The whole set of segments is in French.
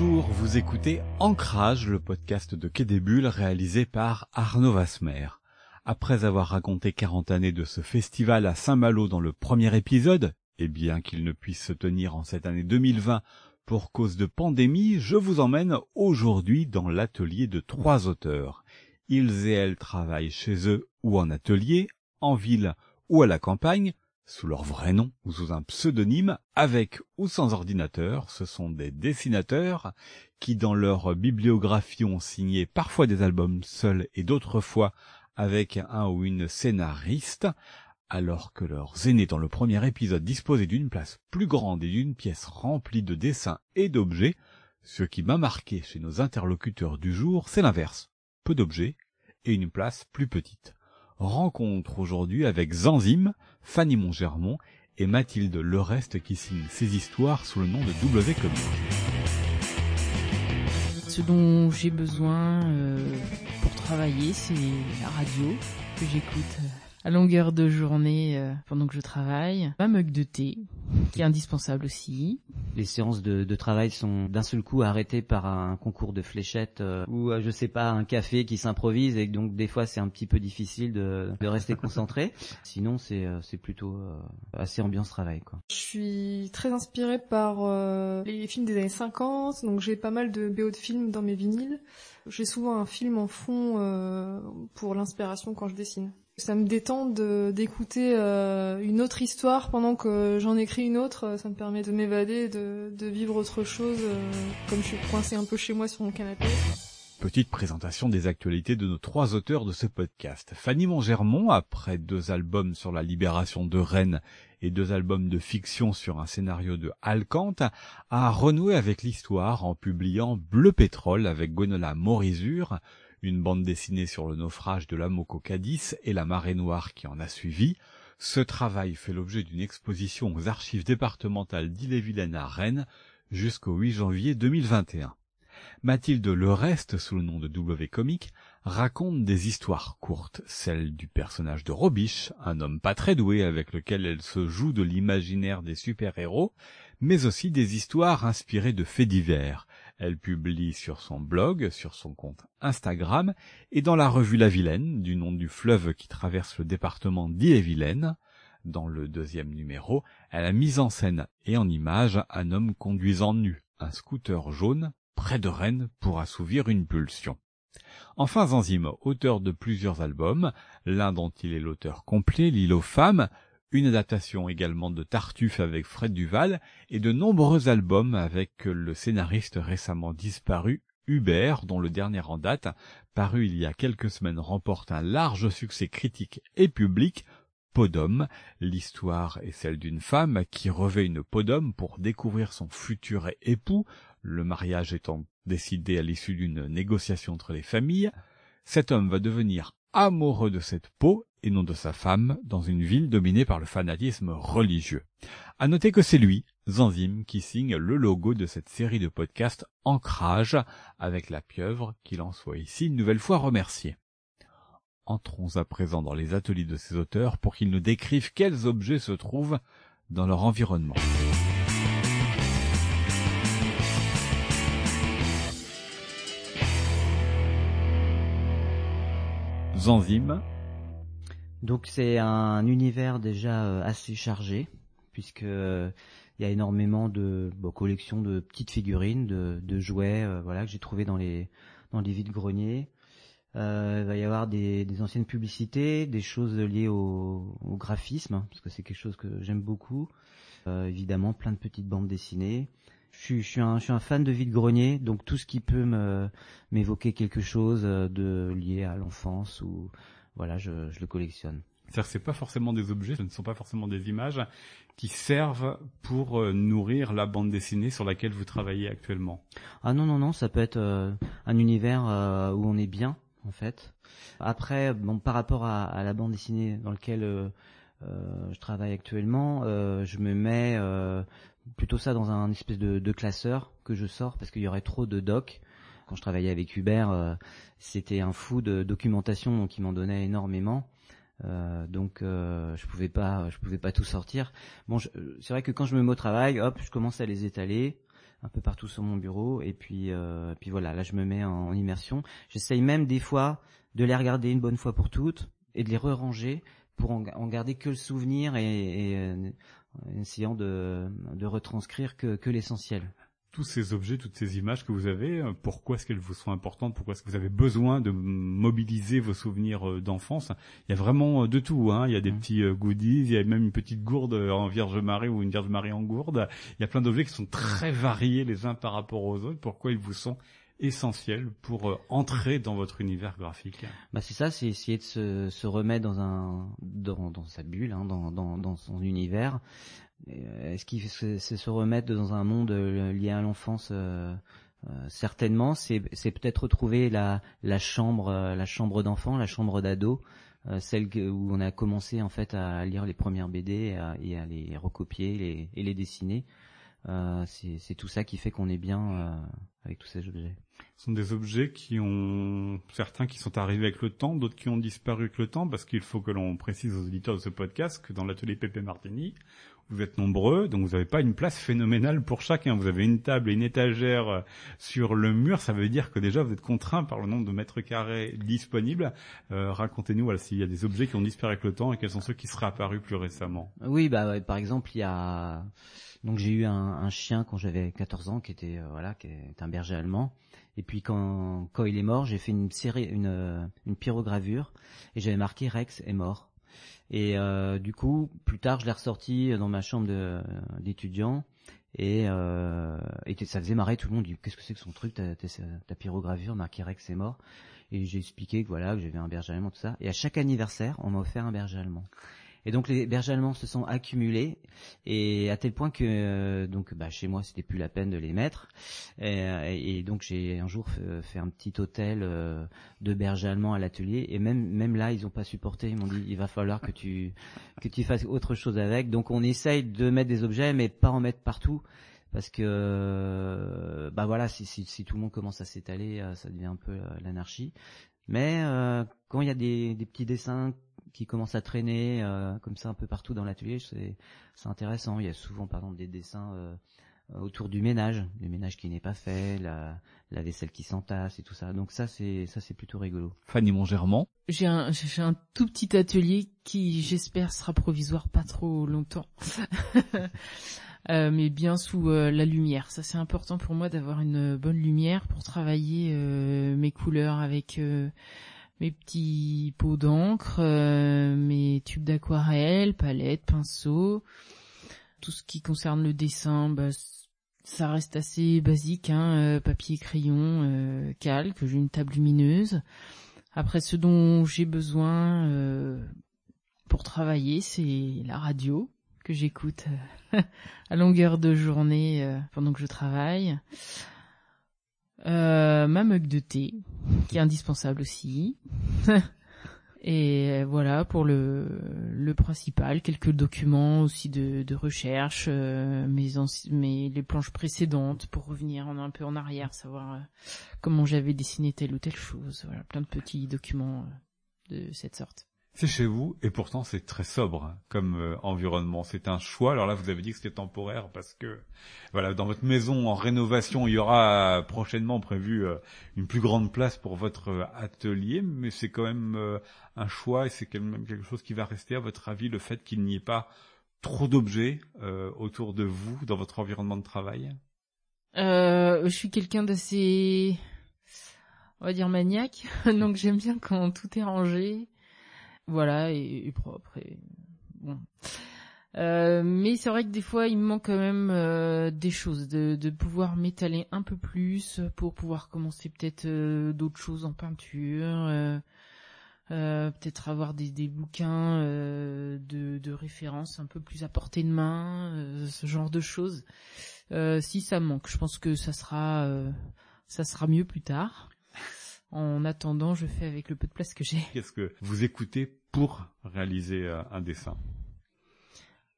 Bonjour, vous écoutez Ancrage, le podcast de Quai réalisé par Arnaud Vasmer. Après avoir raconté 40 années de ce festival à Saint-Malo dans le premier épisode, et bien qu'il ne puisse se tenir en cette année 2020 pour cause de pandémie, je vous emmène aujourd'hui dans l'atelier de trois auteurs. Ils et elles travaillent chez eux ou en atelier, en ville ou à la campagne, sous leur vrai nom ou sous un pseudonyme, avec ou sans ordinateur, ce sont des dessinateurs qui dans leur bibliographie ont signé parfois des albums seuls et d'autres fois avec un ou une scénariste, alors que leurs aînés dans le premier épisode disposaient d'une place plus grande et d'une pièce remplie de dessins et d'objets, ce qui m'a marqué chez nos interlocuteurs du jour, c'est l'inverse. Peu d'objets et une place plus petite. Rencontre aujourd'hui avec Zanzim, Fanny Montgermont et Mathilde Lereste qui signent ces histoires sous le nom de W Comics. Ce dont j'ai besoin euh, pour travailler, c'est la radio que j'écoute euh, à longueur de journée euh, pendant que je travaille. Ma mug de thé, qui est indispensable aussi. Les séances de, de travail sont d'un seul coup arrêtées par un concours de fléchettes euh, ou euh, je sais pas un café qui s'improvise et donc des fois c'est un petit peu difficile de, de rester concentré. Sinon c'est euh, c'est plutôt euh, assez ambiance travail quoi. Je suis très inspirée par euh, les films des années 50, donc j'ai pas mal de BO de films dans mes vinyles. J'ai souvent un film en fond euh, pour l'inspiration quand je dessine. Ça me détend d'écouter euh, une autre histoire pendant que j'en écris une autre. Ça me permet de m'évader, de, de vivre autre chose, euh, comme je suis coincée un peu chez moi sur mon canapé. Petite présentation des actualités de nos trois auteurs de ce podcast. Fanny Montgermont, après deux albums sur la libération de Rennes et deux albums de fiction sur un scénario de Alcante, a renoué avec l'histoire en publiant Bleu Pétrole avec Gwenola Morizur, une bande dessinée sur le naufrage de l'Amoco Cadiz et la marée noire qui en a suivi. Ce travail fait l'objet d'une exposition aux archives départementales d'Ille-et-Vilaine à Rennes jusqu'au 8 janvier 2021. Mathilde Le Reste, sous le nom de W Comic, raconte des histoires courtes, celle du personnage de Robiche, un homme pas très doué avec lequel elle se joue de l'imaginaire des super-héros, mais aussi des histoires inspirées de faits divers. Elle publie sur son blog, sur son compte Instagram et dans la revue La Vilaine, du nom du fleuve qui traverse le département d'Ille-et-Vilaine. Dans le deuxième numéro, elle a mis en scène et en image un homme conduisant nu, un scooter jaune, près de Rennes pour assouvir une pulsion. Enfin Zanzim, auteur de plusieurs albums, l'un dont il est l'auteur complet, L'île aux femmes, une adaptation également de Tartuffe avec Fred Duval, et de nombreux albums avec le scénariste récemment disparu, Hubert, dont le dernier en date, paru il y a quelques semaines, remporte un large succès critique et public, Podom. L'histoire est celle d'une femme qui revêt une podome pour découvrir son futur époux, le mariage étant décidé à l'issue d'une négociation entre les familles. Cet homme va devenir amoureux de cette peau et non de sa femme dans une ville dominée par le fanatisme religieux. À noter que c'est lui, Zanzim, qui signe le logo de cette série de podcasts Ancrage avec la pieuvre qu'il en soit ici une nouvelle fois remercié. Entrons à présent dans les ateliers de ces auteurs pour qu'ils nous décrivent quels objets se trouvent dans leur environnement. Zanzim, Donc c'est un univers déjà euh, assez chargé puisque euh, il y a énormément de collections de petites figurines, de, jouets, euh, voilà que j'ai trouvé dans les dans les vides greniers. Il va y avoir des, des anciennes publicités, des choses liées au, graphisme hein, parce que c'est quelque chose que j'aime beaucoup. Évidemment, plein de petites bandes dessinées. Je suis, je suis un, je suis un fan de vide grenier, donc tout ce qui peut me m'évoquer quelque chose euh, de lié à l'enfance ou voilà, je, je le collectionne. C'est-à-dire que c'est pas forcément des objets, ce ne sont pas forcément des images qui servent pour euh, nourrir la bande dessinée sur laquelle vous travaillez actuellement. Ah non, non, non, ça peut être euh, un univers euh, où on est bien, en fait. Après, bon, par rapport à, à la bande dessinée dans laquelle euh, je travaille actuellement, je me mets plutôt ça dans un espèce de, classeur que je sors parce qu'il y aurait trop de docs. Quand je travaillais avec Hubert, euh, c'était un fou de documentation, donc il m'en donnait énormément. Euh, donc euh, je pouvais pas, je pouvais pas tout sortir. Bon, c'est vrai que quand je me mets au travail, hop, je commence à les étaler. un peu partout sur mon bureau. Et puis, puis voilà, là je me mets en, immersion. J'essaye même des fois de les regarder une bonne fois pour toutes et de les re-ranger pour en, garder que le souvenir et essayant de, de retranscrire que, que l'essentiel tous ces objets, toutes ces images que vous avez, euh, pourquoi est-ce qu'elles vous sont importantes? Pourquoi est-ce que vous avez besoin de mobiliser vos souvenirs euh, d'enfance? Il y a vraiment euh, de tout. Hein. Il y a des mmh. petits goodies, il y a même une petite gourde en Vierge Marie ou une Vierge Marie en gourde. Il y a plein d'objets qui sont très variés les uns par rapport aux autres. Pourquoi ils vous sont essentiels pour entrer dans votre univers graphique. Bah c'est ça, c'est essayer de se, se, remettre dans un dans, dans sa bulle, hein, dans, dans, dans son univers, euh, est-ce qu'il c'est se remettre dans un monde euh, lié à l'enfance euh, certainement. C'est c'est peut-être retrouver la la chambre la chambre d'enfant la chambre d'ado celle où on a commencé en fait à lire les premières BD et à, et à les recopier les, et les dessiner c'est tout ça qui fait qu'on est bien avec tous ces objets. Ce sont des objets qui ont certains qui sont arrivés avec le temps, d'autres qui ont disparu avec le temps, parce qu'il faut que l'on précise aux auditeurs de ce podcast que dans l'atelier Pépé Martini, vous êtes nombreux, donc vous n'avez pas une place phénoménale pour chacun. Vous avez une table et une étagère euh, sur le mur. Ça veut dire que déjà vous êtes contraint par le nombre de mètres carrés disponibles. Euh, Racontez-nous voilà, s'il y a des objets qui ont disparu avec le temps et quels sont ceux qui seraient apparus plus récemment. Oui, bah par exemple, il y a donc j'ai eu un, chien quand j'avais 14 ans qui était euh, voilà qui est un berger allemand. Et puis quand quand il est mort, j'ai fait une série une euh, une pyrogravure et j'avais marqué Rex est mort. Et euh, du coup, plus tard, je l'ai ressorti dans ma chambre d'étudiant. Et, et, ça faisait marrer tout le monde. Qu'est-ce que c'est que son truc Ta, ta, pyrogravure marqué Rex est mort? Et j'ai expliqué que voilà que j'avais un berger allemand tout ça. Et à chaque anniversaire, on m'a offert un berger allemand. Et donc les bergers allemands se sont accumulés et à tel point que euh, donc bah, chez moi c'était plus la peine de les mettre. Et, et donc j'ai un jour fait, un petit hôtel euh, de bergers allemands à l'atelier et même même là ils ont pas supporté. Ils m'ont dit il va falloir que tu que tu fasses autre chose avec. Donc on essaye de mettre des objets mais pas en mettre partout parce que bah voilà si, si, si tout le monde commence à s'étaler euh, ça devient un peu l'anarchie mais euh, quand il y a des, des petits dessins qui commence à traîner euh, comme ça un peu partout dans l'atelier, c'est c'est intéressant. Il y a souvent par exemple des dessins euh, autour du ménage, le ménage qui n'est pas fait, la, la vaisselle qui s'entasse et tout ça. Donc ça c'est ça c'est plutôt rigolo. Fanny Mongermont. J'ai un j'ai un tout petit atelier qui j'espère sera provisoire pas trop longtemps. Euh, mais bien sous euh, la lumière. Ça c'est important pour moi d'avoir une bonne lumière pour travailler euh, mes couleurs avec mes petits pots d'encre, euh, mes tubes d'aquarelle, palettes, pinceaux. Tout ce qui concerne le dessin, bah, ça reste assez basique, hein, euh, papier, crayon, euh, calque, j'ai une table lumineuse. Après, ce dont j'ai besoin pour travailler, c'est la radio que j'écoute à longueur de journée pendant que je travaille. Euh, ma mug de thé, qui est indispensable aussi. Et voilà pour le, le principal, quelques documents aussi de, recherche, euh, mes, mes les planches précédentes pour revenir un peu en arrière, savoir euh, comment j'avais dessiné telle ou telle chose. Voilà, plein de petits documents euh, de cette sorte. C'est chez vous et pourtant c'est très sobre hein, comme euh, environnement. C'est un choix. Alors là, vous avez dit que c'était temporaire parce que voilà, dans votre maison en rénovation, il y aura prochainement prévu euh, une plus grande place pour votre euh, atelier, mais c'est quand même un choix et c'est quand même quelque chose qui va rester à votre avis le fait qu'il n'y ait pas trop d'objets autour de vous dans votre environnement de travail? je suis quelqu'un d'assez on va dire maniaque, donc j'aime bien quand tout est rangé voilà, et, propre. Et, bon. Euh, mais c'est vrai que des fois, il me manque quand même euh, des choses, de, de pouvoir m'étaler un peu plus pour pouvoir commencer peut-être euh, d'autres choses en peinture, peut-être avoir des, des bouquins de, de référence un peu plus à portée de main, ce genre de choses. si ça manque, je pense que ça sera, ça sera mieux plus tard. En attendant, je fais avec le peu de place que j'ai. Qu'est-ce que vous écoutez pour réaliser euh, un dessin?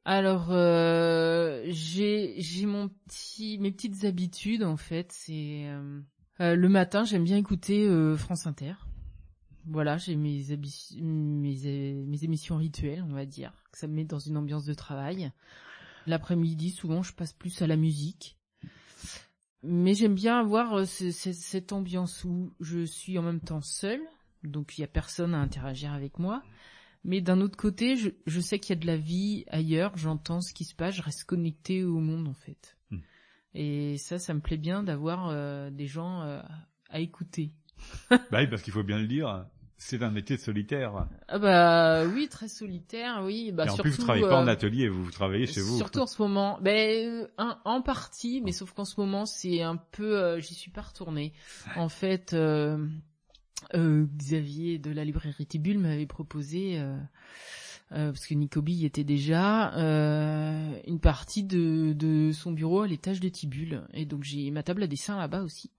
Alors euh, j'ai j'ai mon petit mes petites habitudes en fait. C'est euh, euh le matin j'aime bien écouter euh, France Inter. Voilà j'ai mes, mes mes émissions rituelles on va dire que ça me met dans une ambiance de travail. L'après-midi souvent je passe plus à la musique Mais j'aime bien avoir euh, ce- ce- cette ambiance où je suis en même temps seule, donc il y a personne à interagir avec moi. Mais d'un autre côté, je, je sais qu'il y a de la vie ailleurs, j'entends ce qui se passe, je reste connectée au monde en fait. Hmm. Et ça, ça me plaît bien d'avoir euh, des gens euh, à écouter. Bah oui, parce qu'il faut bien le dire, c'est un métier solitaire. Ah bah oui, très solitaire, oui. Bah et en surtout, plus, vous travaillez pas en euh, atelier, vous, vous travaillez chez vous. Surtout en ce moment, ben un- en partie, mais sauf qu'en ce moment c'est un peu, euh, j'y suis pas retournée. En fait, euh, euh, Xavier de la librairie Tibule m'avait proposé, euh, parce que Nicobi y était déjà, euh, une partie de, de son bureau à l'étage de Tibule, et donc j'ai ma table à dessin là-bas aussi.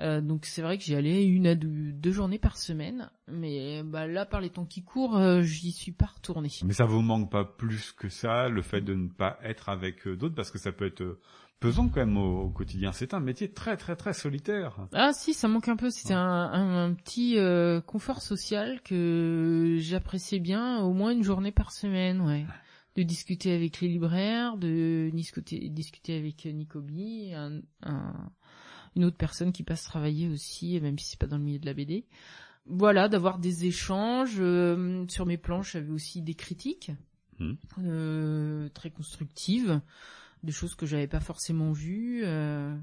Euh, donc c'est vrai que j'y allais une à deux, deux journées par semaine, mais bah, là par les temps qui courent, euh, j'y suis pas retournée. Mais ça vous manque pas plus que ça, le fait de ne pas être avec euh, d'autres, parce que ça peut être euh, pesant quand même au, au quotidien. C'est un métier très très très solitaire. Ah si, ça manque un peu. C'était un, un, un petit euh, confort social que j'appréciais bien, au moins une journée par semaine, ouais. De discuter avec les libraires, de discuter, discuter avec Nicobi, un, un- une autre personne qui passe travailler aussi, même si c'est pas dans le milieu de la BD. Voilà, d'avoir des échanges. euh, sur mes planches, j'avais aussi des critiques Mhm. euh, très constructives, des choses que j'avais pas forcément vues. euh,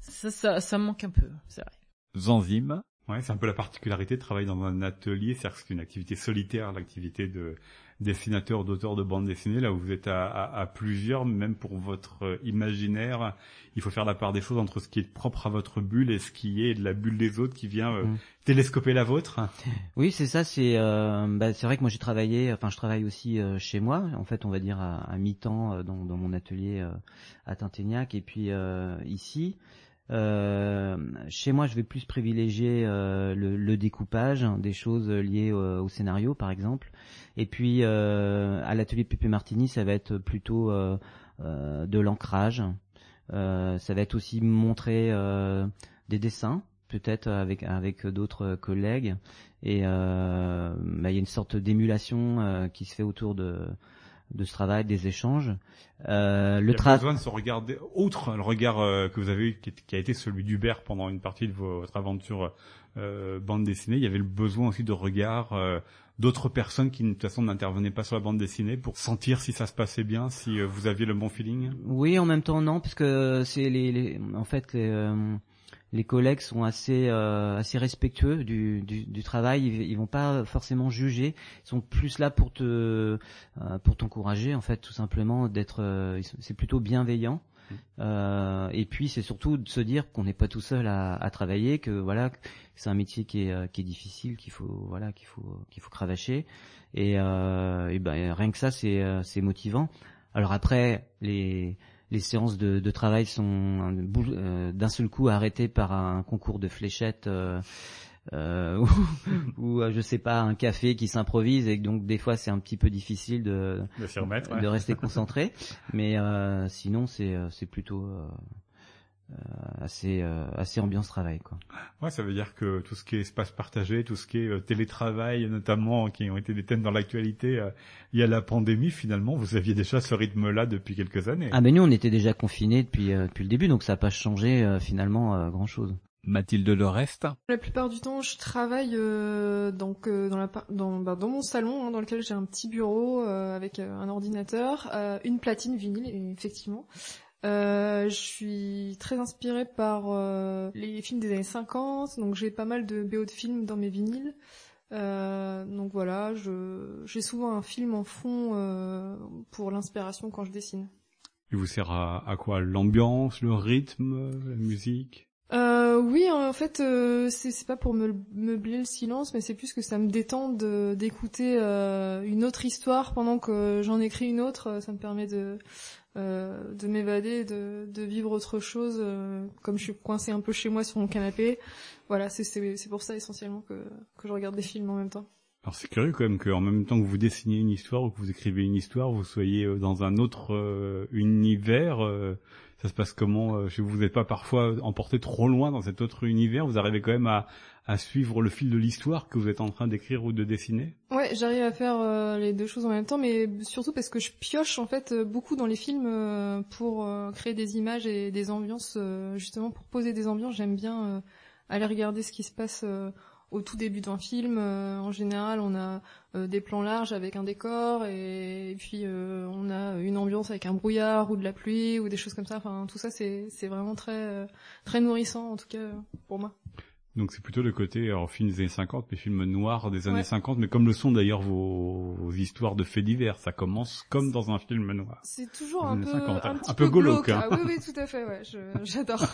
ça, ça, ça me manque un peu, c'est vrai. Zanzim. Ouais, c'est un peu la particularité de travailler dans un atelier, c'est-à-dire que c'est une activité solitaire, l'activité de dessinateur, d'auteur de bande dessinée, là où vous êtes à, à- à plusieurs, même pour votre euh, imaginaire, il faut faire la part des choses entre ce qui est propre à votre bulle et ce qui est de la bulle des autres qui vient euh, Mm. télescoper la vôtre. Oui, c'est ça. C'est euh, bah, c'est vrai que moi j'ai travaillé. Enfin, je travaille aussi euh, chez moi. En fait, on va dire à, à mi-temps euh, dans, dans mon atelier euh, à Tinténiac et puis euh, ici. Euh, chez moi, je vais plus privilégier euh, le, découpage des choses liées au, scénario, par exemple. Et puis euh, à l'atelier Pépé Martini, ça va être plutôt de l'ancrage. Ça va être aussi montrer des dessins, peut-être avec d'autres collègues. Et bah, il y a une sorte d'émulation qui se fait autour de de ce travail, des échanges. Euh, le travail. besoin de se regarder, outre le regard euh, que vous avez eu, qui, a été celui d'Hubert pendant une partie de vo- votre aventure euh, bande dessinée, il y avait le besoin aussi de regard euh, d'autres personnes qui de toute façon n'intervenaient pas sur la bande dessinée pour sentir si ça se passait bien, si euh, vous aviez le bon feeling? Oui, en même temps non, parce que c'est les, les- en fait les, euh, les collègues sont assez euh, assez respectueux du, du, du travail. Ils, ils vont pas forcément juger. Ils sont plus là pour te euh, pour t'encourager en fait, tout simplement d'être. euh, c'est plutôt bienveillant. Euh, et puis c'est surtout de se dire qu'on n'est pas tout seul à, à travailler, que voilà, c'est un métier qui est, euh, qui est difficile, qu'il faut voilà, qu'il faut qu'il faut cravacher. Et, euh, et ben rien que ça, c'est c'est motivant. Alors après, les les séances de, de travail sont euh, d'un seul coup arrêtées par un concours de fléchettes euh, euh, ou, ou, euh, je sais pas un café qui s'improvise et donc des fois c'est un petit peu difficile de De rester concentré. Mais euh, sinon c'est c'est plutôt euh, assez euh, assez ambiance travail quoi. Ouais, ça veut dire que tout ce qui est espace partagé, tout ce qui est euh, télétravail, notamment, qui ont été des thèmes dans l'actualité euh, liés à la pandémie, finalement, vous aviez déjà ce rythme-là depuis quelques années. Ah mais nous on était déjà confinés depuis euh, depuis le début donc ça n'a pas changé euh, finalement grand chose. Mathilde Le Reste. La plupart du temps, je travaille euh, donc euh, dans, la, dans, bah, dans mon salon, hein, dans lequel j'ai un petit bureau euh, avec euh, un ordinateur, euh, une platine vinyle, et effectivement. Euh, je suis très inspirée par euh, les films des années 50, donc j'ai pas mal de BO de films dans mes vinyles. Euh, donc voilà, j'ai souvent un film en fond euh, pour l'inspiration quand je dessine. Il vous sert à, à quoi? L'ambiance, le rythme, la musique? Euh, oui, en fait, euh, c'est pas pour me meubler le silence, mais c'est plus que ça me détend d'écouter euh, une autre histoire pendant que j'en écris une autre. Ça me permet de euh, de m'évader, de, de vivre autre chose. euh, comme je suis coincée un peu chez moi sur mon canapé, voilà, c'est pour ça essentiellement que que je regarde des films en même temps. Alors c'est curieux quand même qu'en même temps que vous dessinez une histoire ou que vous écrivez une histoire, vous soyez euh, dans un autre euh, univers. euh, ça se passe comment euh, Vous? N'êtes pas parfois emporté trop loin dans cet autre univers? Vous arrivez quand même à, à suivre le fil de l'histoire que vous êtes en train d'écrire ou de dessiner Ouais, j'arrive à faire euh, les deux choses en même temps, mais surtout parce que je pioche en fait euh, beaucoup dans les films euh, pour créer des images et des ambiances, justement pour poser des ambiances. J'aime bien aller regarder ce qui se passe au tout début d'un film. en général, on a des plans larges avec un décor et, puis on a une ambiance avec un brouillard ou de la pluie ou des choses comme ça. Enfin, tout ça, c'est vraiment très très nourrissant en tout cas pour moi. Donc c'est plutôt le côté alors films des années 50, mais films noirs des années 50, mais comme le sont d'ailleurs vos, vos, histoires de faits divers, ça commence comme dans un film noir. C'est toujours un peu, un, un, peu, glauque. Hein. Ah, oui oui tout à fait, ouais, j'adore.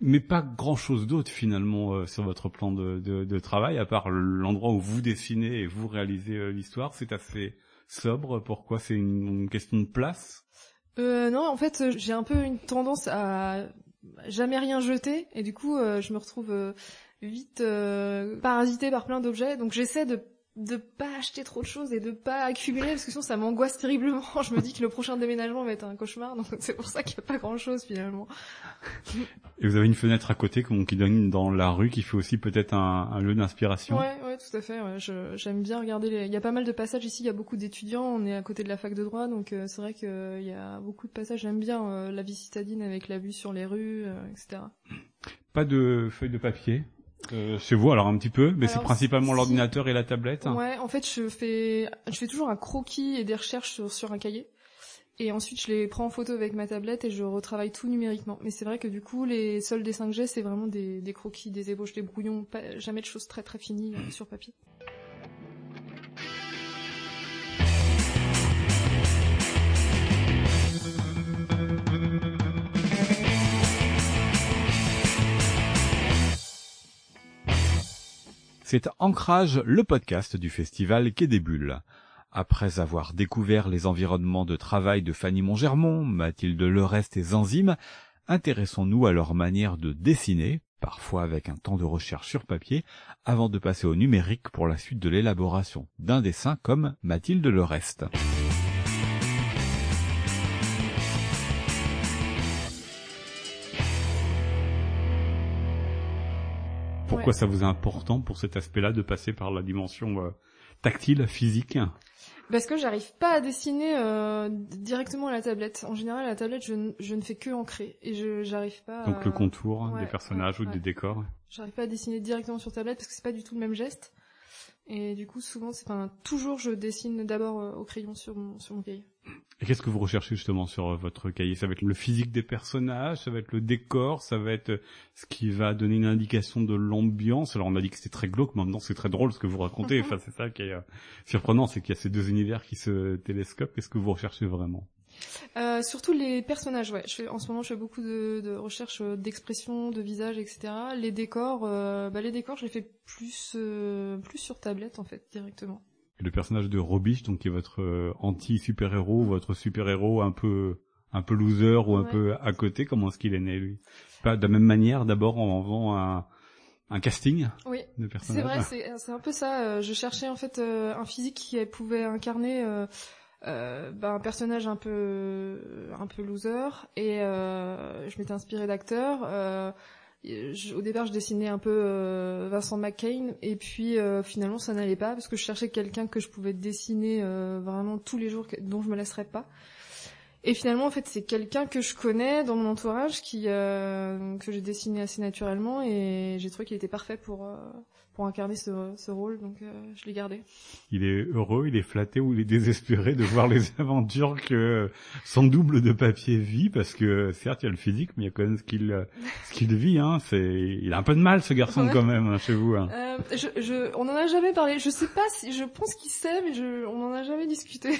mais pas grand chose d'autre finalement euh, sur votre plan de, de, de travail, à part l'endroit où vous dessinez et vous réalisez euh, l'histoire, c'est assez sobre. Pourquoi? C'est une, une question de place? Euh, non, en fait, j'ai un peu une tendance à jamais rien jeter et du coup euh, je me retrouve euh, vite euh, parasité par plein d'objets. Donc j'essaie de de pas acheter trop de choses et de pas accumuler parce que sinon ça m'angoisse terriblement. Je me dis que le prochain déménagement va être un cauchemar, donc c'est pour ça qu'il n'y a pas grand chose finalement. Et vous avez une fenêtre à côté qui donne dans la rue qui fait aussi peut-être un, un, lieu d'inspiration. Ouais, ouais, tout à fait. Ouais. J'aime bien regarder. Les... Il y a pas mal de passages ici. Il y a beaucoup d'étudiants. On est à côté de la fac de droit, donc euh, c'est vrai qu'il y a beaucoup de passages. J'aime bien euh, la vie citadine avec la vue sur les rues, euh, etc. Pas de feuilles de papier? Euh, chez vous, alors un petit peu, mais c'est principalement l'ordinateur et la tablette. Ouais, en fait, je fais, je fais toujours un croquis et des recherches sur, sur un cahier. Et ensuite, je les prends en photo avec ma tablette et je retravaille tout numériquement. Mais c'est vrai que du coup, les seuls dessins que j'ai, c'est vraiment des, des, croquis, des ébauches, des brouillons, pas, jamais de choses très très finies euh, sur papier. C'est Ancrage, le podcast du festival Quai des. Après avoir découvert les environnements de travail de Fanny Montgermont, Mathilde Lerest et Zanzime, intéressons-nous à leur manière de dessiner, parfois avec un temps de recherche sur papier, avant de passer au numérique pour la suite de l'élaboration d'un dessin comme Mathilde Lerest. Pourquoi ça vous est important pour cet aspect-là de passer par la dimension euh, tactile, physique? Parce que j'arrive pas à dessiner euh, directement à la tablette. En général, à la tablette, je, je ne fais que ancrer et je j'arrive pas. Donc le contour des personnages ou des décors. J'arrive pas à dessiner directement sur tablette parce que c'est pas du tout le même geste. Et du coup, souvent, c'est enfin toujours je dessine d'abord euh, au crayon sur mon sur mon cahier. Et qu'est-ce que vous recherchez justement sur euh, votre cahier? Ça va être le physique des personnages, ça va être le décor, ça va être euh, ce qui va donner une indication de l'ambiance. Alors on a dit que c'était très glauque, maintenant c'est très drôle ce que vous racontez. enfin c'est ça qui est euh, surprenant, c'est qu'il y a ces deux univers qui se télescopent. Qu'est-ce que vous recherchez vraiment? Euh, surtout les personnages, ouais. Je fais, en ce moment, je fais beaucoup de, de recherches d'expression, de visage, etc. Les décors, euh, bah les décors, je les fais plus plus sur tablette en fait directement le personnage de Robiche, donc qui est votre euh, anti-super-héros, votre super-héros un peu un peu loser ou un peu à côté, comment est-ce qu'il est né lui? Pas de la même manière, d'abord en faisant un un casting oui, de C'est vrai, c'est un peu ça. Euh, je cherchais en fait euh, un physique qui pouvait incarner euh, bah, un personnage un peu un peu loser et je m'étais inspirée d'acteurs au départ, je dessinais un peu euh, Vincent McCain, et puis euh, finalement, ça n'allait pas parce que je cherchais quelqu'un que je pouvais dessiner euh, vraiment tous les jours, dont je me laisserais pas. Et finalement, en fait, c'est quelqu'un que je connais dans mon entourage qui que j'ai dessiné assez naturellement, et j'ai trouvé qu'il était parfait pour pour incarner ce, ce rôle, donc euh, je l'ai gardé. Il est heureux, il est flatté ou il est désespéré de voir les aventures que son double de papier vit, parce que certes il y a le physique, mais il y a quand même ce qu'il ce qu'il vit. Hein. C'est, il a un peu de mal ce garçon quand même hein, chez vous. Hein. Euh, je, je, on en a jamais parlé. Je sais pas si, je pense qu'il sait, mais je, on en a jamais discuté.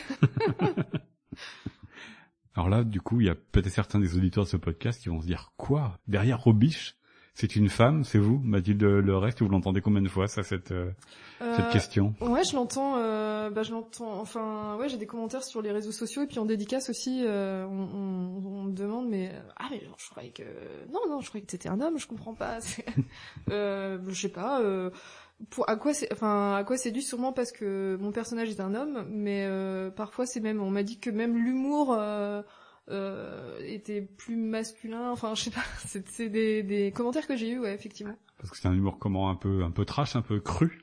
Alors là, du coup, il y a peut-être certains des auditeurs de ce podcast qui vont se dire quoi? Derrière Robiche? C'est une femme, c'est vous, Mathilde Le Reste, vous l'entendez combien de fois ça cette euh, cette euh, question? Ouais, je l'entends. Euh, bah, je l'entends. Enfin, ouais, j'ai des commentaires sur les réseaux sociaux et puis en dédicace aussi, euh, on, on, on, me demande, mais ah, mais je croyais que non, non, je croyais que c'était un homme. Je comprends pas. je sais pas. Pour à quoi c'est enfin à quoi c'est dû sûrement parce que mon personnage est un homme mais parfois c'est même on m'a dit que même l'humour euh, était plus masculin. Enfin, je sais pas. C'est des, des commentaires que j'ai eu, ouais, effectivement. Parce que c'est un humour comment un peu un peu trash, un peu cru?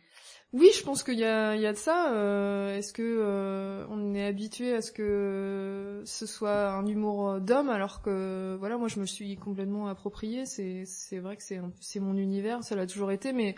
Oui, je pense qu'il y a, il y a de ça. Euh, Est-ce que euh, on est habitué à ce que ce soit un humour d'homme, alors que voilà, moi je me suis complètement approprié. C'est c'est vrai que c'est c'est mon univers, ça l'a toujours été, mais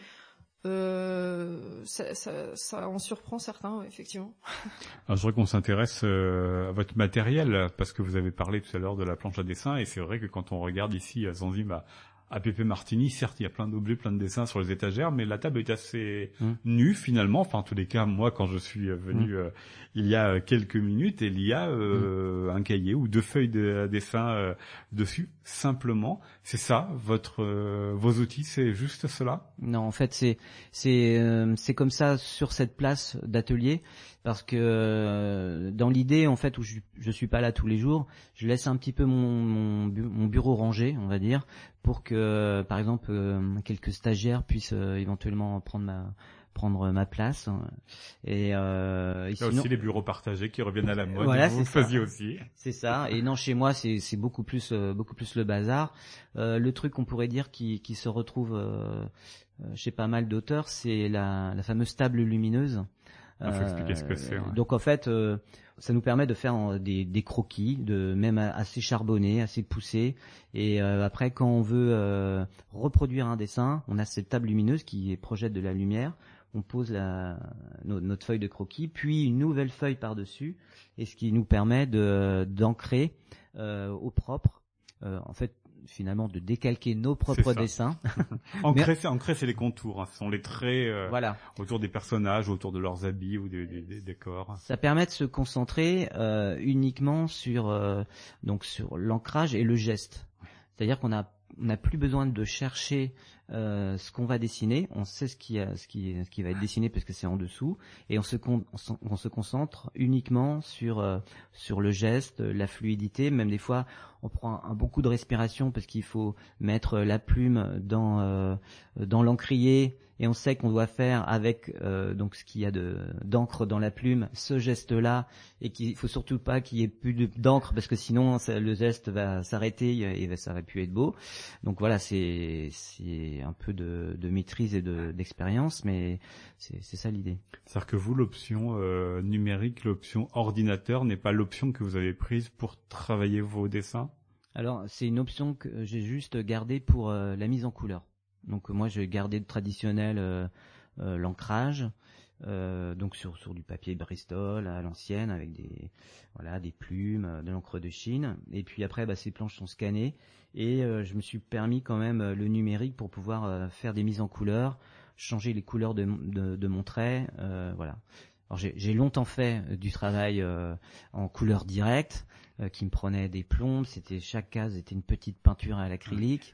euh, ça, ça, ça en surprend certains, effectivement. Alors, je voudrais qu'on s'intéresse euh, à votre matériel, parce que vous avez parlé tout à l'heure de la planche à dessin, et c'est vrai que quand on regarde ici Zanzim, à, à Pépé Martini, certes, il y a plein d'objets, plein de dessins sur les étagères, mais la table est assez Mm. nue finalement. Enfin, en tous les cas, moi, quand je suis euh, venu euh, il y a quelques minutes, il y a euh, un cahier ou deux feuilles de dessin euh, dessus, simplement. C'est ça, votre euh, vos outils, c'est juste cela? Non, en fait, c'est c'est euh, c'est comme ça sur cette place d'atelier parce que euh, dans l'idée en fait où je je suis pas là tous les jours, je laisse un petit peu mon mon, bu- mon bureau rangé, on va dire, pour que par exemple euh, quelques stagiaires puissent euh, éventuellement prendre ma prendre ma place et, euh, et Il y a sinon- aussi les bureaux partagés qui reviennent à la mode. Voilà, vous le c'est ça. faisiez aussi. C'est ça. Et non, chez moi, c'est c'est beaucoup plus euh, beaucoup plus le bazar. Euh, le truc qu'on pourrait dire qui qui se retrouve euh, euh, chez pas mal d'auteurs, c'est la la fameuse table lumineuse. Ah, faut expliquer ce que c'est, ouais. Donc en fait, euh, ça nous permet de faire euh, des, des croquis, de même assez charbonnés, assez poussés. Et euh, après, quand on veut euh, reproduire un dessin, on a cette table lumineuse qui projette de la lumière. On pose la, no- notre feuille de croquis, puis une nouvelle feuille par-dessus, et ce qui nous permet de d'ancrer euh, au propre, euh, en fait, finalement, de décalquer nos propres dessins. Ancré, c'est les contours. hein. Ce sont les traits euh, voilà. autour des personnages, autour de leurs habits ou des, des- des décors. Ça permet de se concentrer euh, uniquement sur euh, donc sur l'ancrage et le geste. C'est-à-dire qu'on a on n'a plus besoin de chercher euh, ce qu'on va dessiner. On sait ce qui a- ce qui ce qui va être dessiné parce que c'est en dessous et on se con- on on se concentre uniquement sur euh, sur le geste, la fluidité. Même des fois, on prend un, beaucoup de respiration parce qu'il faut mettre la plume dans euh, dans l'encrier et on sait qu'on doit faire avec euh, donc ce qu'il y a de d'encre dans la plume ce geste-là et qu'il faut surtout pas qu'il y ait plus de- d'encre parce que sinon le geste va s'arrêter et ça va plus être beau. Donc voilà, c'est c'est un peu de, maîtrise et de d'expérience, mais c'est ça l'idée. C'est-à-dire que vous, l'option euh, numérique, l'option ordinateur n'est pas l'option que vous avez prise pour travailler vos dessins? Alors c'est une option que j'ai juste gardée pour euh, la mise en couleur. Donc moi j'ai gardé le traditionnel euh, euh, l'ancrage. euh, donc sur sur du papier Bristol à l'ancienne avec des voilà des plumes, euh, de l'encre de Chine et puis après bah, ces planches sont scannées et je me suis permis quand même le numérique pour pouvoir faire des mises en couleur, changer les couleurs de, de, de mon trait, voilà. Alors j'ai longtemps fait du travail en couleur directe euh, qui me prenait des plombes, c'était chaque case était une petite peinture à l'acrylique.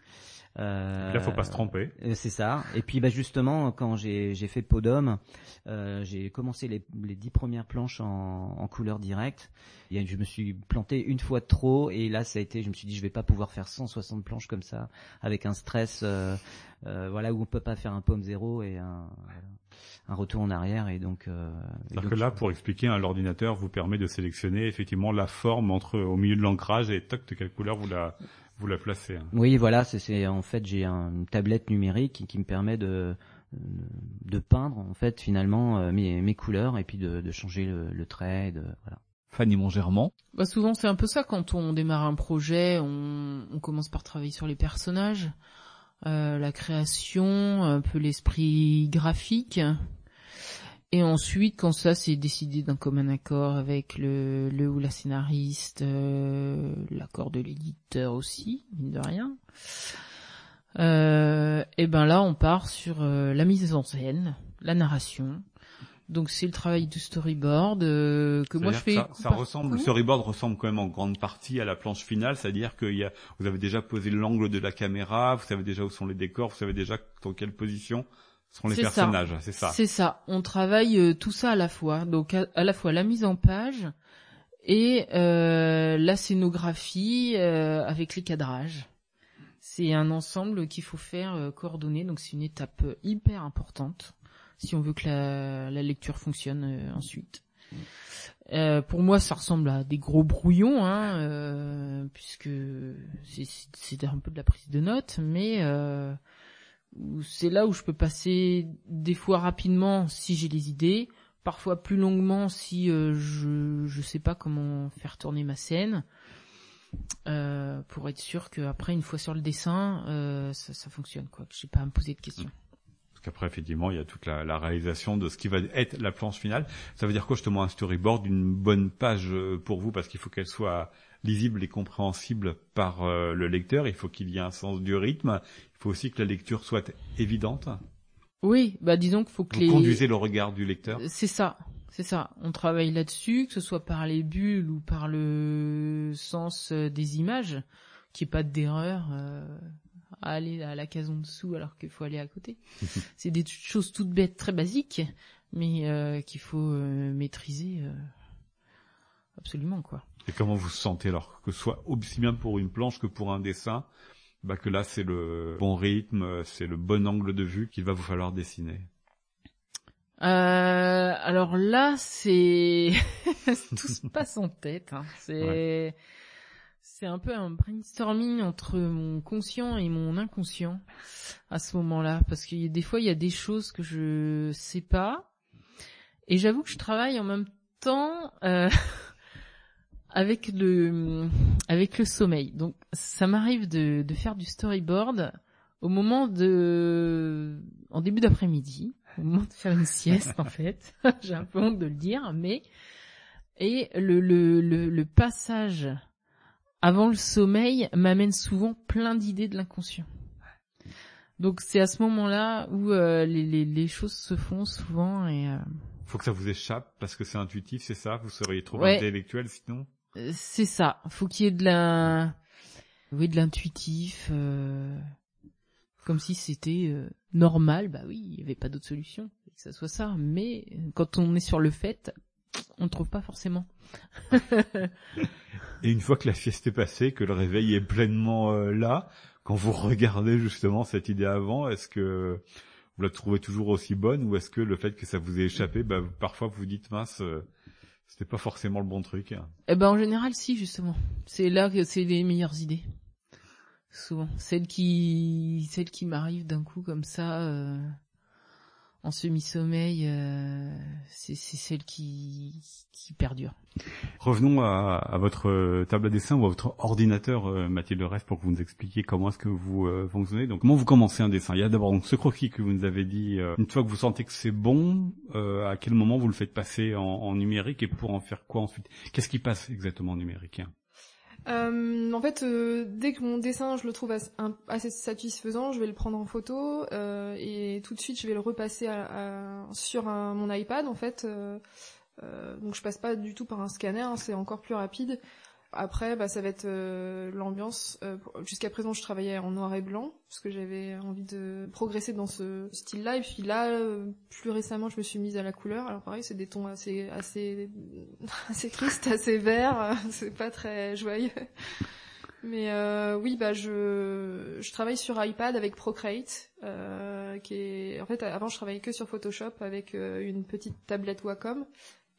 Euh, Là, faut pas se tromper. euh, C'est ça. Et puis bah justement, quand j'ai j'ai fait Podum, euh, j'ai commencé les, les dix premières planches en, en couleur directe. Et je me suis planté une fois de trop, et là ça a été, je me suis dit, je vais pas pouvoir faire 160 planches comme ça, avec un stress, euh, euh, voilà où on peut pas faire un pomme zéro et un, voilà, un retour en arrière. Et donc, euh, C'est-à-dire que là, pour expliquer, hein, l'ordinateur vous permet de sélectionner effectivement la forme entre au milieu de l'ancrage et toc de quelle couleur vous la vous la placez. hein. Oui, voilà, c'est- en fait j'ai un- une tablette numérique qui, qui me permet de de peindre en fait finalement euh, mes, mes couleurs et puis de, de changer le, le trait, de voilà. Fanny Montgermont. Bah souvent c'est un peu ça quand on démarre un projet, on, on commence par travailler sur les personnages, euh, la création, un peu l'esprit graphique. Et ensuite, quand ça c'est décidé d'un commun accord avec le, le ou la scénariste, euh, l'accord de l'éditeur aussi, mine de rien, euh, et ben là on part sur euh, la mise en scène, la narration. Donc c'est le travail du storyboard euh, que moi je fais. Ça, ressemble, le storyboard ressemble quand même en grande partie à la planche finale, c'est-à-dire que y a, vous avez déjà posé l'angle de la caméra, vous savez déjà où sont les décors, vous savez déjà dans quelle position seront les personnages, c'est ça. C'est ça. On travaille euh, tout ça à la fois. Donc à, à la fois la mise en page et euh, la scénographie euh, avec les cadrages. C'est un ensemble qu'il faut faire euh, coordonner. Donc c'est une étape hyper importante si on veut que la, la lecture fonctionne euh, ensuite. Euh, pour moi, ça ressemble à des gros brouillons, hein, euh, puisque c'est- un peu de la prise de notes, mais euh, c'est là où je peux passer des fois rapidement si j'ai les idées, parfois plus longuement si je je sais pas comment faire tourner ma scène, pour être sûr qu'après une fois sur le dessin, ça, ça fonctionne quoi, que j'ai pas à me poser de questions. Parce qu'après, effectivement, il y a toute la, la réalisation de ce qui va être la planche finale. Ça veut dire quoi, justement, un storyboard, une bonne page euh, pour vous, parce qu'il faut qu'elle soit lisible et compréhensible par euh, le lecteur. Il faut qu'il y ait un sens du rythme. Il faut aussi que la lecture soit évidente. Oui, bah disons qu'il faut que Vous les conduisez le regard du lecteur. C'est ça, c'est ça. On travaille là-dessus, que ce soit par les bulles ou par le sens euh, des images, qu'il n'y ait pas d'erreur euh, à aller à la case en dessous alors qu'il faut aller à côté. c'est des choses toutes bêtes, très basiques, mais euh, qu'il faut euh, maîtriser euh, absolument quoi. Et comment vous sentez alors que ce soit aussi bien pour une planche que pour un dessin, bah que là c'est le bon rythme, c'est le bon angle de vue qu'il va vous falloir dessiner? Euh, alors là, c'est tout se passe en tête. Hein. C'est c'est un peu un brainstorming entre mon conscient et mon inconscient à ce moment-là, parce que des fois il y a des choses que je sais pas, et j'avoue que je travaille en même temps euh, avec le sommeil. Donc ça m'arrive de faire du storyboard au moment de en début d'après-midi au moment de faire une sieste en fait. J'ai un peu honte de le dire, mais et le passage avant le sommeil m'amène souvent plein d'idées de l'inconscient. Donc c'est à ce moment-là où euh, les, les, les choses se font souvent et euh, Faut que ça vous échappe parce que c'est intuitif, c'est ça? Vous seriez trop Ouais. intellectuel sinon? Euh, c'est ça. Faut qu'il y ait de la, oui, de l'intuitif, euh, comme si c'était euh, normal. Bah oui, il n'y avait pas d'autre solution que ça soit ça. Mais quand on est sur le fait, on ne trouve pas forcément. Et une fois que la sieste est passée, que le réveil est pleinement euh, là, quand vous regardez justement cette idée avant, est-ce que vous la trouvez toujours aussi bonne ou est-ce que le fait que ça vous ait échappé, bah, parfois vous dites mince, euh, c'était pas forcément le bon truc. hein. Eh ben en général, si justement. C'est là que c'est les meilleures idées. Souvent, celles qui, celles qui m'arrivent d'un coup comme ça, euh, en semi-sommeil, euh, c'est celles qui qui perdurent. Revenons à, à votre euh, table à dessin ou à votre ordinateur, euh, Mathilde Rest, pour que vous nous expliquiez comment est-ce que vous euh, fonctionnez. Donc, comment vous commencez un dessin? Il y a d'abord ce croquis que vous nous avez dit. euh, une fois que vous sentez que c'est bon, euh, à quel moment vous le faites passer en, en numérique et pour en faire quoi ensuite? Qu'est-ce qui passe exactement en numérique? Euh, en fait, euh, dès que mon dessin, je le trouve assez, satisfaisant, je vais le prendre en photo euh, et tout de suite, je vais le repasser sur mon iPad. En fait, donc je passe pas du tout par un scanner, hein, c'est encore plus rapide. Après, bah, ça va être euh, l'ambiance. Euh, Jusqu'à présent, je travaillais en noir et blanc parce que j'avais envie de progresser dans ce style-là. Et puis là, euh, plus récemment, je me suis mise à la couleur. Alors pareil, c'est des tons assez, assez, assez tristes, assez verts. C'est pas très joyeux. Mais oui, bah je, je travaille sur iPad avec Procreate, qui est en fait avant je travaillais que sur Photoshop avec une petite tablette Wacom.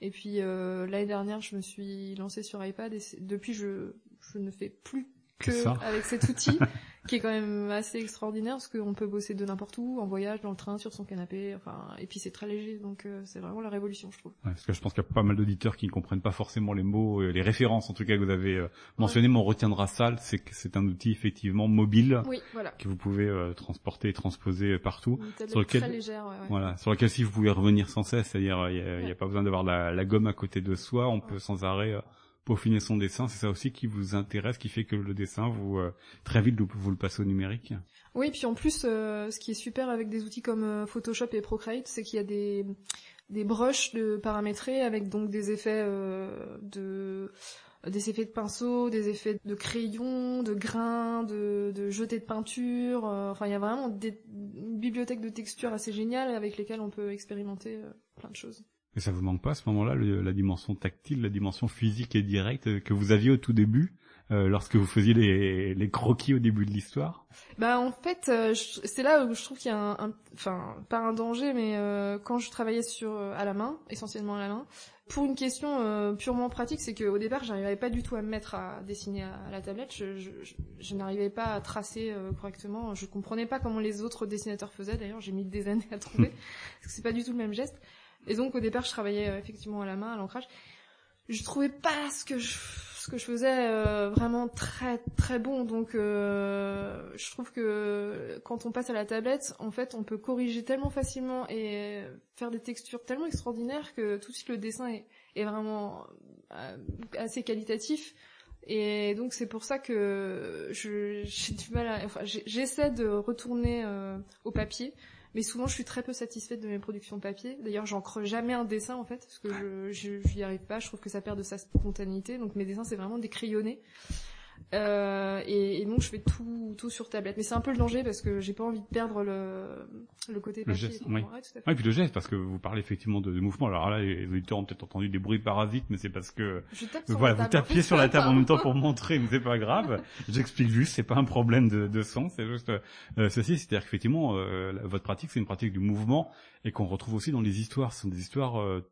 Et puis euh, l'année dernière, je me suis lancée sur iPad et depuis je ne fais plus que avec cet outil qui est quand même assez extraordinaire parce qu'on peut bosser de n'importe où, en voyage, dans le train, sur son canapé, enfin et puis c'est très léger donc euh, c'est vraiment la révolution je trouve. Ouais, Parce que je pense qu'il y a pas mal d'auditeurs qui ne comprennent pas forcément les mots, euh, les références en tout cas que vous avez euh, mentionnées, mais on retiendra ça, c'est que c'est un outil effectivement mobile Oui, voilà. que vous pouvez euh, transporter et transposer partout. Sur lequel- très légère, ouais, ouais. Voilà, sur lequel si vous pouvez revenir sans cesse, c'est-à-dire il n'y a, Ouais. pas besoin d'avoir la, la gomme à côté de soi, on peut Ouais. sans arrêt euh, peaufiner son dessin. C'est ça aussi qui vous intéresse, qui fait que le dessin, vous euh, très vite vous, le passez au numérique? Oui, puis en plus, euh, ce qui est super avec des outils comme euh, Photoshop et Procreate, c'est qu'il y a des des brushes de paramétrer avec donc des effets euh, de des effets de pinceau, des effets de crayon, de grains, de, de jetés de peinture. enfin, il y a vraiment des, une de textures assez géniale avec lesquelles on peut expérimenter plein de choses. Et ça vous manque pas à ce moment-là, le- la dimension tactile, la dimension physique et directe euh, que vous aviez au tout début euh, lorsque vous faisiez les, les croquis au début de l'histoire? Bah en fait, euh, je- c'est là où je trouve qu'il y a un, un- enfin pas un danger, mais euh, quand je travaillais sur à la main, essentiellement à la main, pour une question purement pratique, c'est qu'au départ, j'arrivais pas du tout à me mettre à dessiner à, à la tablette. Je, je, n'arrivais pas à tracer correctement. Je comprenais pas comment les autres dessinateurs faisaient. D'ailleurs, j'ai mis des années à trouver parce que c'est pas du tout le même geste. Et donc au départ, je travaillais euh, effectivement à la main, à l'ancrage. Je trouvais pas ce que je ce que je faisais euh, vraiment très très bon. Donc euh, je trouve que quand on passe à la tablette, en fait, on peut corriger tellement facilement et faire des textures tellement extraordinaires que tout de suite le dessin est, est vraiment assez qualitatif. Et donc c'est pour ça que j'ai du mal à, enfin j'essaie de retourner au papier, mais souvent je suis très peu satisfaite de mes productions papier. D'ailleurs j'encre jamais un dessin en fait parce que je je j'y arrive pas. Je trouve que ça perd de sa spontanéité. Donc mes dessins c'est vraiment des crayonnés. Euh, et, et donc je fais tout tout sur tablette. Mais c'est un peu le danger parce que j'ai pas envie de perdre le le côté Le papier. geste, quoi. oui. Ouais, tout à fait. Ouais, puis le geste, parce que vous parlez effectivement de, de mouvement. Alors là, les auditeurs ont peut-être entendu des bruits parasites, mais c'est parce que Je tape sur voilà, la vous table. tapiez sur la table en même temps pour montrer, mais c'est pas grave. J'explique juste, c'est pas un problème de, de son, c'est juste euh, ceci, c'est-à-dire qu'effectivement, euh, votre pratique, c'est une pratique du mouvement et qu'on retrouve aussi dans les histoires. Ce sont des histoires euh,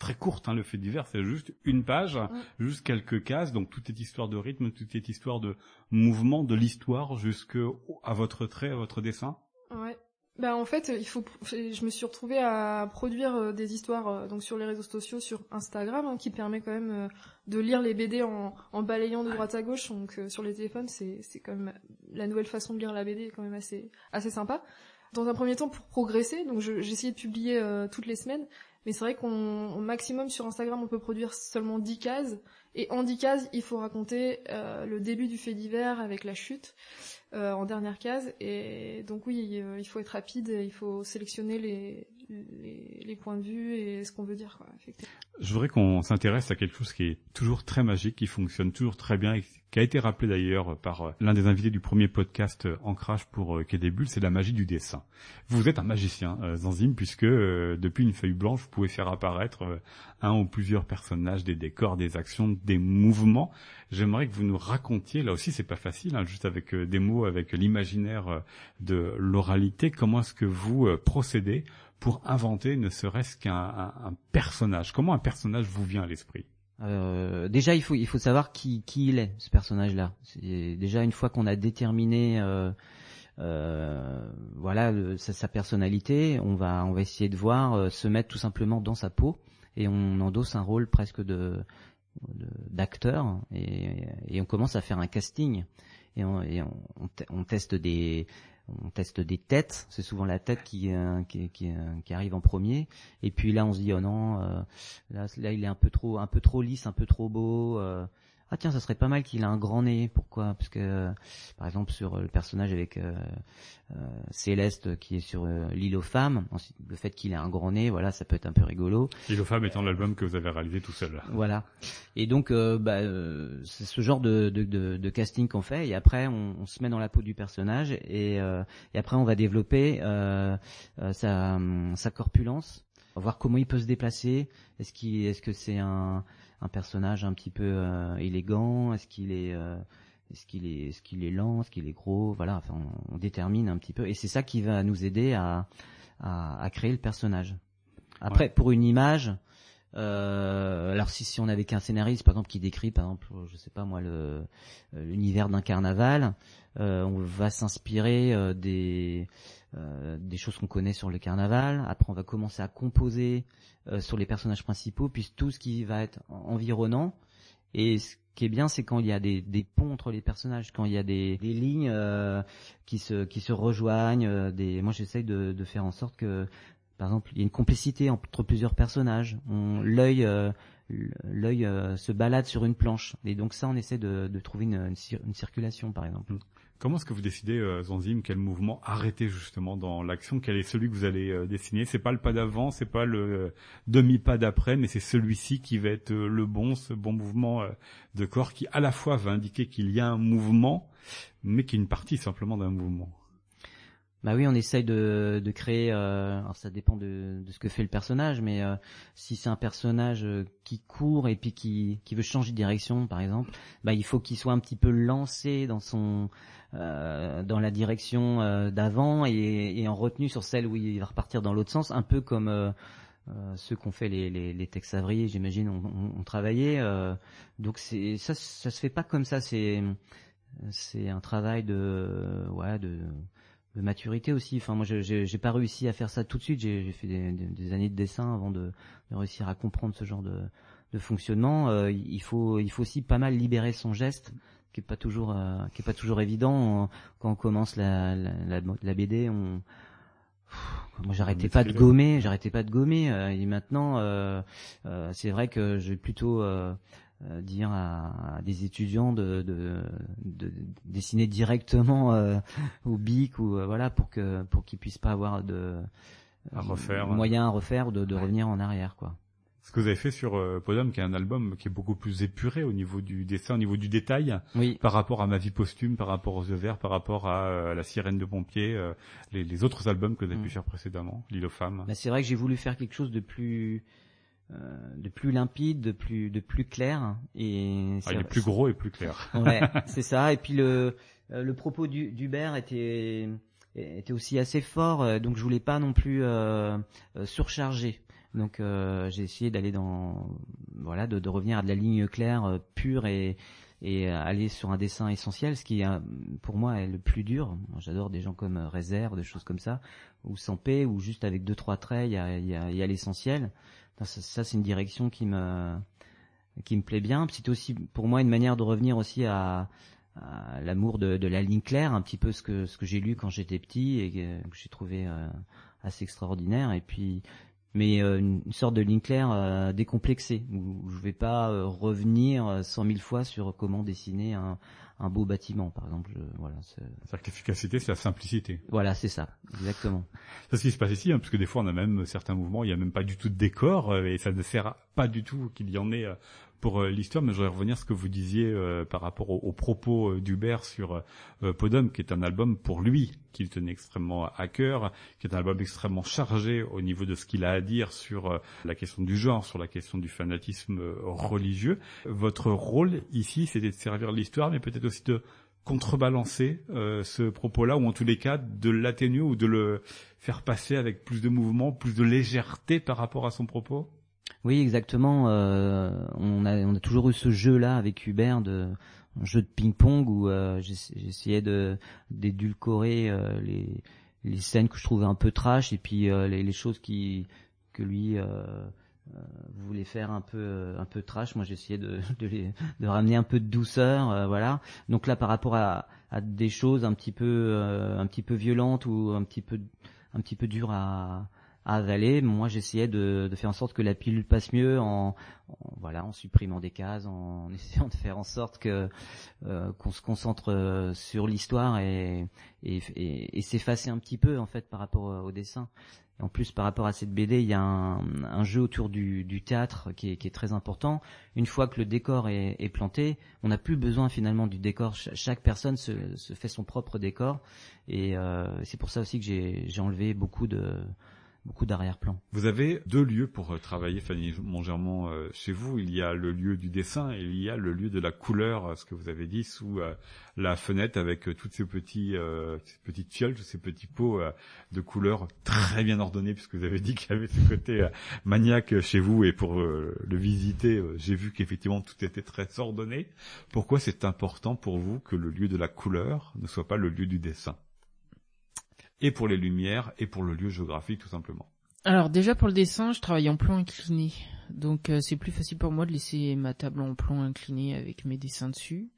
très courtes. Hein, le fait divers, c'est juste une page, juste quelques cases. Donc tout est histoire de rythme, tout est histoire de mouvement, de l'histoire, jusque à votre trait, à votre dessin. Ouais. Bah en fait, il faut. Je me suis retrouvée à produire euh, des histoires euh, donc sur les réseaux sociaux, sur Instagram, hein, qui permet quand même euh, de lire les BD en, en balayant de droite à gauche. Donc sur les téléphones, c'est c'est quand même la nouvelle façon de lire la BD est quand même assez assez sympa. Dans un premier temps, pour progresser, donc je- j'ai essayé de publier euh, toutes les semaines, mais c'est vrai qu'on maximum sur Instagram, on peut produire seulement 10 cases. Et en 10 cases, il faut raconter euh, le début du fait divers avec la chute euh, en dernière case. Et donc oui, euh, il faut être rapide, il faut sélectionner les, les, points de vue et ce qu'on veut dire. Je voudrais qu'on s'intéresse à quelque chose qui est toujours très magique, qui fonctionne toujours très bien et qui a été rappelé d'ailleurs par euh, l'un des invités du premier podcast euh, Ancrage pour euh, Quai c'est la magie du dessin. Vous êtes un magicien, Zanzim, puisque depuis une feuille blanche, vous pouvez faire apparaître un ou plusieurs personnages, des décors, des actions, des mouvements. J'aimerais que vous nous racontiez, là aussi c'est pas facile, hein, juste avec des mots, avec l'imaginaire de l'oralité, comment est-ce que vous procédez pour inventer ne serait-ce qu'un un- un personnage Comment un personnage vous vient à l'esprit? Euh, déjà, il faut il faut savoir qui qui il est ce personnage-là. Déjà une fois qu'on a déterminé euh, euh, voilà sa, personnalité, on va on va essayer de voir euh, se mettre tout simplement dans sa peau et on endosse un rôle presque de d'acteur et, on commence à faire un casting et on teste des on teste des têtes, c'est souvent la tête qui, euh, euh, qui arrive en premier. Et puis là, on se dit oh non, euh, là, il est un peu trop, lisse, un peu trop beau. Ah tiens, ça serait pas mal qu'il ait un grand nez. Pourquoi? Parce que euh, par exemple sur euh, le personnage avec euh, euh, Céleste qui est sur euh, l'île aux femmes, ensuite, le fait qu'il ait un grand nez, voilà, ça peut être un peu rigolo. Et le femme étant l'album que vous avez réalisé tout seul. Voilà. Et donc, bah, c'est ce genre de, de, de, de casting qu'on fait. Et après, on, on se met dans la peau du personnage. Et, et après, on va développer euh, sa, sa corpulence, voir comment il peut se déplacer. Est-ce qu'il, est-ce que c'est un, un personnage un petit peu euh, élégant Est-ce qu'il est, euh, est-ce qu'il est, est-ce qu'il est lent Est-ce qu'il est gros Voilà. Enfin, on, on détermine un petit peu. Et c'est ça qui va nous aider à, à, à créer le personnage. Après, pour une image, euh, alors si, si on avait qu'un scénariste, par exemple, qui décrit, par exemple, je sais pas moi, le euh, l'univers d'un carnaval, euh, on va s'inspirer euh, des euh, des choses qu'on connaît sur le carnaval. Après, on va commencer à composer euh, sur les personnages principaux, puis tout ce qui va être en- environnant. Et ce qui est bien, c'est quand il y a des, ponts entre les personnages, quand il y a des, lignes euh, qui se qui se rejoignent. euh, des, moi, j'essaye de, faire en sorte que par exemple, il y a une complicité entre plusieurs personnages. On- L'œil, euh, l'œil se balade sur une planche, et donc ça, on essaie de, trouver une circulation, par exemple. Comment est-ce que vous décidez, euh, Zanzim, quel mouvement arrêter justement dans l'action? Quel est celui que vous allez euh, dessiner? C'est pas le pas d'avant, c'est pas le euh, demi-pas d'après, mais c'est celui-ci qui va être euh, le bon, ce bon mouvement de corps qui à la fois va indiquer qu'il y a un mouvement, mais qui est une partie simplement d'un mouvement. Bah oui, on essaye de, de créer. Euh, alors ça dépend de, de, ce que fait le personnage, mais euh, si c'est un personnage euh, qui court et puis qui, qui veut changer de direction, par exemple, bah il faut qu'il soit un petit peu lancé dans son dans la direction d'avant et, en retenue sur celle où il va repartir dans l'autre sens, un peu comme ceux qu'on fait les, les, les Tex Avery, j'imagine, on, on, travaillait. donc c'est ça, ça se fait pas comme ça. C'est c'est un travail de ouais de de maturité aussi. Enfin, moi, j'ai pas réussi à faire ça tout de suite. J'ai fait des, des, années de dessin avant de, de, réussir à comprendre ce genre de, de fonctionnement. Euh, il faut, il faut aussi pas mal libérer son geste, qui est pas toujours, euh, qui est pas toujours évident quand on commence la, la, la, BD. On, moi, j'arrêtais pas de gommer, j'arrêtais pas de gommer. Euh, et maintenant, euh, c'est vrai que j'ai plutôt euh, dire à, des étudiants de, de, de dessiner directement euh, au bic ou euh, voilà pour que pour qu'ils puissent pas avoir de à refaire, moyen à refaire ou de, de revenir en arrière quoi. Ce que vous avez fait sur euh, Podum, qui est un album qui est beaucoup plus épuré au niveau du dessin, au niveau du détail, oui. par rapport à Ma vie posthume, par rapport aux yeux verts, par rapport à La sirène de pompier, les, les, autres albums que vous avez pu mm. faire précédemment, L'île aux femmes. Bah, c'est vrai que j'ai voulu faire quelque chose de plus de plus limpide, de plus de plus clair et ah, il est plus gros et plus clair. ouais, c'est ça. Et puis le euh, le propos d'Hubert était était aussi assez fort, euh, donc je voulais pas non plus euh, surcharger. Donc euh, j'ai essayé d'aller dans voilà de, de, revenir à de la ligne claire, pure et et aller sur un dessin essentiel, ce qui pour moi est le plus dur. J'adore des gens comme Réserve, des choses comme ça, ou sans paix, ou juste avec deux trois traits, il y a, y y a l'essentiel. Ça, c'est une direction qui me qui me plaît bien. C'est aussi pour moi une manière de revenir aussi à, l'amour de, la ligne claire, un petit peu ce que ce que j'ai lu quand j'étais petit et que, j'ai trouvé euh, assez extraordinaire. Et puis mais euh, une, sorte de ligne claire euh, décomplexée où, je vais pas revenir cent mille fois sur comment dessiner un, un beau bâtiment, par exemple. voilà. C'est-à-dire que l'efficacité, c'est la simplicité. Voilà, c'est ça, exactement. c'est ce qui se passe ici, hein, parce que des fois, on a même certains mouvements, il n'y a même pas du tout de décor, euh, et ça ne sert pas du tout qu'il y en ait euh, pour euh, l'histoire, mais je voudrais revenir à ce que vous disiez euh, par rapport aux, propos euh, d'Hubert sur Podum, qui est un album pour lui qu'il tenait extrêmement à cœur, qui est un album extrêmement chargé au niveau de ce qu'il a à dire sur la question du genre, sur la question du fanatisme religieux. Votre rôle ici, c'était de servir l'histoire, mais peut-être aussi de contrebalancer ce propos-là, ou en tous les cas de l'atténuer ou de le faire passer avec plus de mouvement, plus de légèreté par rapport à son propos? Oui, exactement. Euh, on, a, on a toujours eu ce jeu-là avec Hubert, de, un jeu de ping-pong où euh, j'essayais d'édulcorer euh, les, les scènes que je trouvais un peu trash et puis les, les, choses que lui voulait faire un peu un peu trash. Moi, j'essayais de de, ramener un peu de douceur, voilà. Donc là, par rapport à, à des choses un petit peu un petit peu violentes ou un petit peu un petit peu dures à à avaler. Moi, j'essayais de, faire en sorte que la pilule passe mieux en, voilà, en supprimant des cases, en, essayant de faire en sorte que euh, qu'on se concentre euh, sur l'histoire et, et, s'effacer un petit peu en fait par rapport au dessin. en plus, par rapport à cette BD, il y a un, jeu autour du, théâtre qui est, très important. Une fois que le décor est, planté, on n'a plus besoin finalement du décor. chaque personne se, se, fait son propre décor, et euh, c'est pour ça aussi que j'ai enlevé beaucoup de beaucoup d'arrière-plan. Vous avez deux lieux pour euh, travailler, Fanny Montgermont, euh, chez vous. Il y a le lieu du dessin et il y a le lieu de la couleur, euh, ce que vous avez dit, sous la fenêtre avec toutes ces petits, petites fioles, tous ces petits pots de couleurs très bien ordonnés, puisque vous avez dit qu'il y avait ce côté maniaque chez vous et pour le visiter, j'ai vu qu'effectivement tout était très ordonné. Pourquoi c'est important pour vous que le lieu de la couleur ne soit pas le lieu du dessin? Et pour les lumières et pour le lieu géographique tout simplement. Alors déjà pour le dessin, je travaille en plan incliné. Donc euh, c'est plus facile pour moi de laisser ma table en plan incliné avec mes dessins dessus.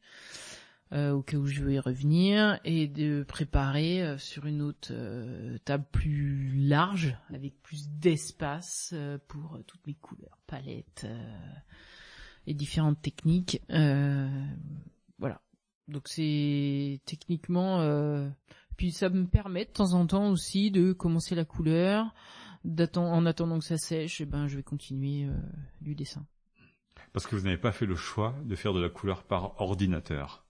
Euh, au cas où je veux y revenir et de préparer euh, sur une autre table plus large avec plus d'espace pour toutes mes couleurs, palettes et différentes techniques. voilà. Donc c'est techniquement puis ça me permet de temps en temps aussi de commencer la couleur, en attendant que ça sèche, et eh ben je vais continuer euh, du dessin. Parce que vous n'avez pas fait le choix de faire de la couleur par ordinateur.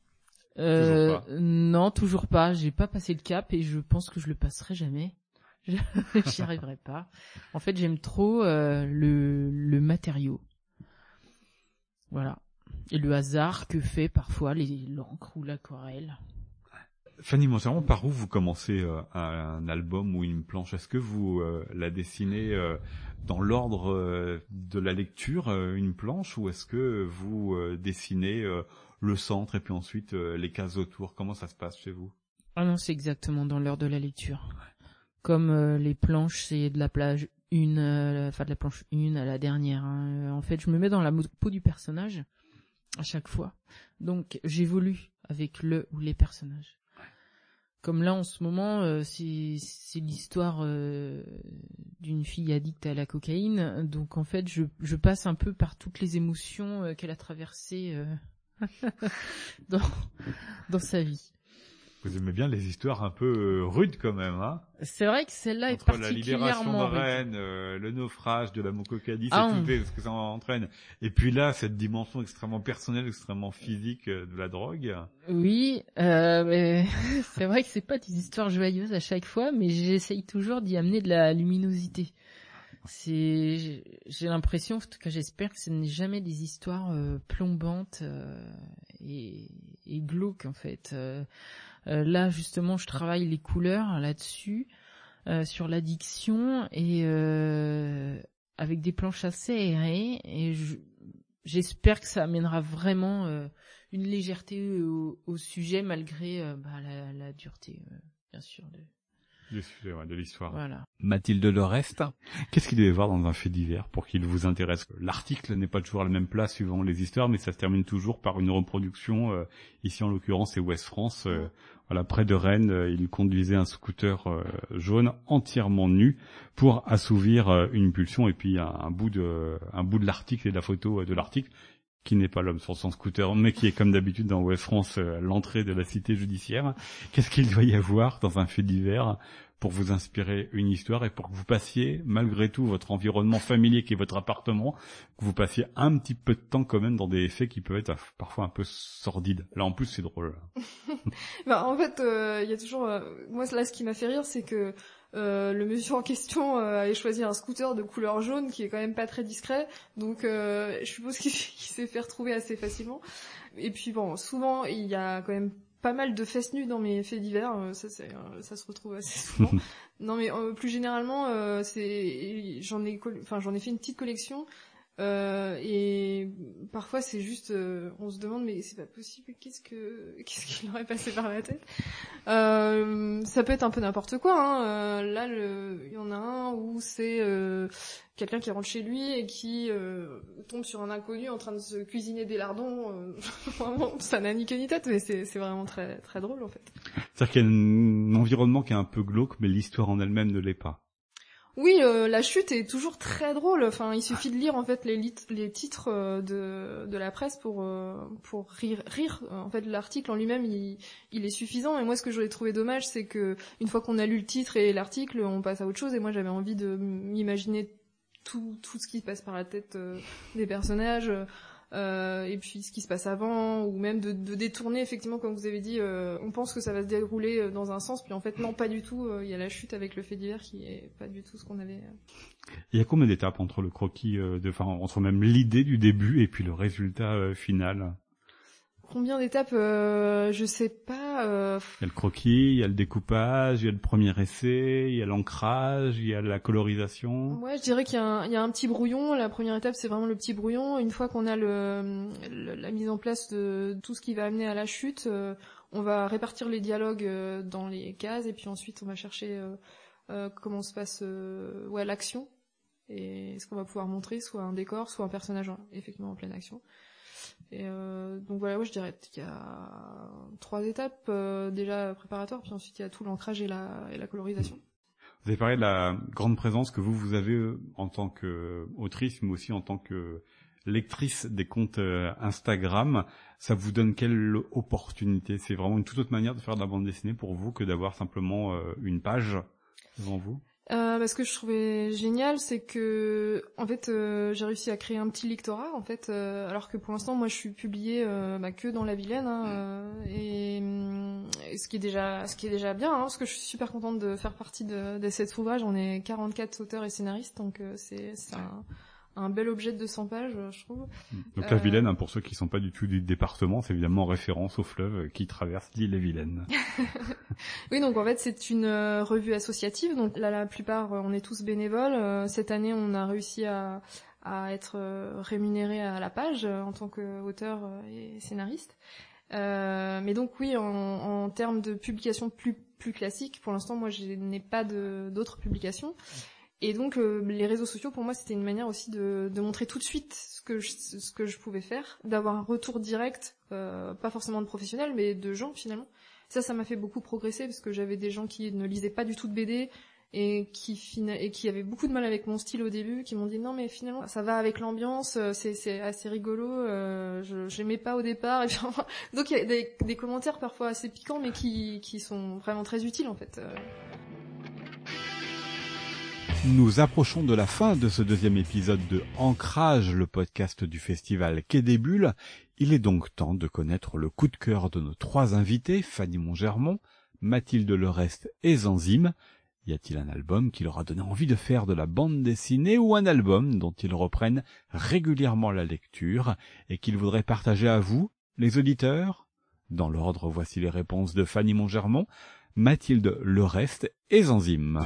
Euh, Toujours non, toujours pas. J'ai pas passé le cap et je pense que je le passerai jamais. J'y arriverai pas. En fait, j'aime trop euh, le, le matériau. Voilà. Et le hasard que fait parfois les- l'encre ou l'aquarelle. Fanny Mongeron, par où vous commencez euh, un album ou une planche? Est-ce que vous euh, la dessinez euh, dans l'ordre de la lecture, une planche, ou est-ce que vous dessinez le centre et puis ensuite les cases autour? Comment ça se passe chez vous? Ah non, c'est exactement dans l'heure de la lecture. Comme les planches, c'est de la plage une, enfin de la planche une à la dernière. hein. En fait, je me mets dans la peau du personnage à chaque fois. Donc, j'évolue avec le ou les personnages. Comme là, en ce moment, euh, c'est l'histoire euh, d'une fille addicte à la cocaïne. Donc, en fait, je, passe un peu par toutes les émotions euh, qu'elle a traversées dans sa vie. Vous aimez bien les histoires un peu euh, rudes quand même, hein C'est vrai que celle-là est Entre la libération particulièrement de. Rennes, euh, le naufrage de la Mococadie, c'est Ah, tout on- fait, ce que ça entraîne. Et puis là, cette dimension extrêmement personnelle, extrêmement physique euh, de la drogue. Oui, euh, mais c'est vrai que c'est pas des histoires joyeuses à chaque fois, mais j'essaye toujours d'y amener de la luminosité. C'est, j'ai- l'impression, en tout cas j'espère que ce n'est jamais des histoires euh, plombantes et, et glauques en fait. Euh, là justement, je travaille les couleurs là-dessus, euh, sur l'addiction et euh, avec des planches assez aérées et je- j'espère que ça amènera vraiment une légèreté au, sujet malgré bah, la, dureté, bien sûr. Du sujet, ouais, de l'histoire. voilà. Mathilde Lorest, qu'est-ce qu'il devait voir dans un fait divers pour qu'il vous intéresse? L'article n'est pas toujours à la même place suivant les histoires, mais ça se termine toujours par une reproduction. euh, ici, en l'occurrence, c'est Ouest France. euh, voilà, près de Rennes, euh, il conduisait un scooter euh, jaune entièrement nu pour assouvir euh, une pulsion. Et puis un, un bout de, un bout de l'article et de la photo euh, de l'article qui n'est pas l'homme sur son scooter, mais qui est comme d'habitude dans Ouest France euh, l'entrée de la cité judiciaire. Qu'est-ce qu'il doit y avoir dans un fait divers pour vous inspirer une histoire et pour que vous passiez, malgré tout, votre environnement familier qui est votre appartement, que vous passiez un petit peu de temps quand même dans des faits qui peuvent être parfois un peu sordides. Là, en plus, c'est drôle. Bah, en fait, euh, il y a toujours. euh, moi, là, ce qui m'a fait rire, c'est que euh, le monsieur en question euh, avait choisi un scooter de couleur jaune qui est quand même pas très discret. Donc, euh, je suppose qu'il s'est fait retrouver assez facilement. Et puis, bon, souvent, il y a quand même pas mal de fesses nues dans mes faits divers. euh, ça, se retrouve assez souvent. non, mais plus généralement, c'est, j'en ai, coll- enfin, j'en ai fait une petite collection. Euh, et parfois c'est juste, euh, on se demande mais c'est pas possible, qu'est-ce que qu'est-ce qui leur passé par la tête? Euh, Ça peut être un peu n'importe quoi. Hein. Euh, là, il y en a un où c'est euh, quelqu'un qui rentre chez lui et qui tombe sur un inconnu en train de se cuisiner des lardons. vraiment, ça n'a ni queue ni tête, mais c'est c'est vraiment très très drôle en fait. C'est-à-dire qu'il y a un environnement qui est un peu glauque, mais l'histoire en elle-même ne l'est pas. Oui, euh, la chute est toujours très drôle. Enfin, il suffit de lire en fait les, lit- les titres euh, de, de la presse pour euh, pour rire. rire. En fait, l'article en lui-même, il, il est suffisant. Et moi, ce que j'aurais trouvé dommage, c'est que une fois qu'on a lu le titre et l'article, on passe à autre chose. Et moi, j'avais envie de m'imaginer tout tout ce qui se passe par la tête euh, des personnages. Euh, et puis ce qui se passe avant, ou même de, détourner effectivement, comme vous avez dit, euh, on pense que ça va se dérouler euh, dans un sens, puis en fait non, pas du tout. euh, Il y a la chute avec le fait divers qui est pas du tout ce qu'on avait. euh. Il y a combien d'étapes entre le croquis, de, enfin entre même l'idée du début et puis le résultat final? Combien d'étapes euh, Je sais pas. euh, Il y a le croquis, il y a le découpage, il y a le premier essai, il y a l'ancrage, il y a la colorisation. Ouais, je dirais qu'il y, a un- il y a un petit brouillon. La première étape, c'est vraiment le petit brouillon. Une fois qu'on a le, le- la mise en place de tout ce qui va amener à la chute, euh, on va répartir les dialogues euh, dans les cases et puis ensuite on va chercher comment se passe ouais l'action et ce qu'on va pouvoir montrer, soit un décor, soit un personnage en- effectivement en pleine action. Et euh, donc voilà, ouais, je dirais qu'il y a trois étapes euh, déjà préparatoires, puis ensuite il y a tout l'ancrage et la, et la colorisation. Vous avez parlé de la grande présence que vous, vous avez euh, en tant qu'autrice, mais aussi en tant que lectrice des comptes euh, Instagram. Ça vous donne quelle opportunité? C'est vraiment une toute autre manière de faire de la bande dessinée pour vous que d'avoir simplement euh, une page devant vous? Euh, bah, ce que je trouvais génial, c'est que en fait, euh, j'ai réussi à créer un petit lectorat en fait, euh, alors que pour l'instant, moi, je suis publiée euh, bah, que dans la Vilaine, hein, et, hum, et ce qui est déjà, ce qui est déjà bien, hein, parce que je suis super contente de faire partie de, de cet ouvrage. On est 44 auteurs et scénaristes, donc c'est c'est un, un bel objet de 200 pages, je trouve. Donc la Euh, Vilaine, hein, pour ceux qui sont pas du tout du département, c'est évidemment en référence au fleuve qui traverse l'île et Vilaine. Oui, donc en fait c'est une euh, revue associative. Donc là, la plupart, euh, on est tous bénévoles. Cette année, on a réussi à, à être rémunéré à la page en tant qu'auteur et scénariste. Euh, mais donc oui, en, en termes de publications plus plus classiques, pour l'instant, moi, je n'ai pas d'autres publications. Et donc euh, les réseaux sociaux, pour moi, c'était une manière aussi de, de montrer tout de suite ce que je, ce que je pouvais faire, d'avoir un retour direct, euh, pas forcément de professionnels, mais de gens finalement. Ça, ça m'a fait beaucoup progresser parce que j'avais des gens qui ne lisaient pas du tout de BD et qui et qui avaient beaucoup de mal avec mon style au début, qui m'ont dit non mais finalement ça va avec l'ambiance, euh, c'est assez rigolo, euh, je j'aimais pas au départ et puis donc il y a des, des commentaires parfois assez piquants mais qui qui sont vraiment très utiles en fait. Nous approchons de la fin de ce deuxième épisode de Ancrage, le podcast du festival Quai des Bulles. Il est donc temps de connaître le coup de cœur de nos trois invités, Fanny Montgermont, Mathilde Lerest et Zanzime. Y a-t-il un album qui leur a donné envie de faire de la bande dessinée ou un album dont ils reprennent régulièrement la lecture et qu'ils voudraient partager à vous, les auditeurs? Dans l'ordre, voici les réponses de Fanny Montgermont, Mathilde Lerest et Zanzime.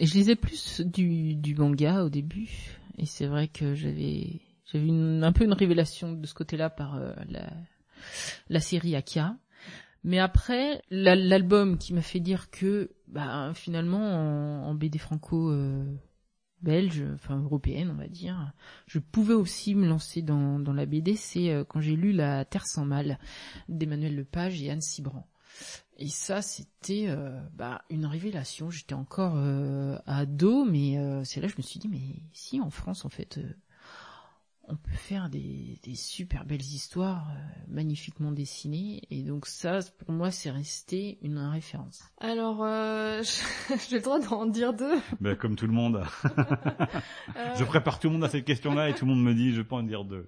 Je lisais plus du, manga au début, et c'est vrai que j'avais j'avais une- un peu une révélation de ce côté-là par euh, la, série Akia. Mais après, la- l'album qui m'a fait dire que bah, finalement en, BD franco euh, belge, enfin européenne on va dire, je pouvais aussi me lancer dans, dans la BD, c'est euh, quand j'ai lu La Terre sans mal d'Emmanuel Lepage et Anne Cibran. Et ça, c'était euh, bah, une révélation. J'étais encore euh, ado, mais euh, c'est là que je me suis dit, mais si en France, en fait, euh, on peut faire des, des super belles histoires euh, magnifiquement dessinées. Et donc ça, pour moi, c'est resté une référence. Alors euh, j'ai le droit d'en dire deux. Ben, comme tout le monde. Euh, Je prépare tout le monde à cette question-là et tout le monde me dit je peux en dire deux.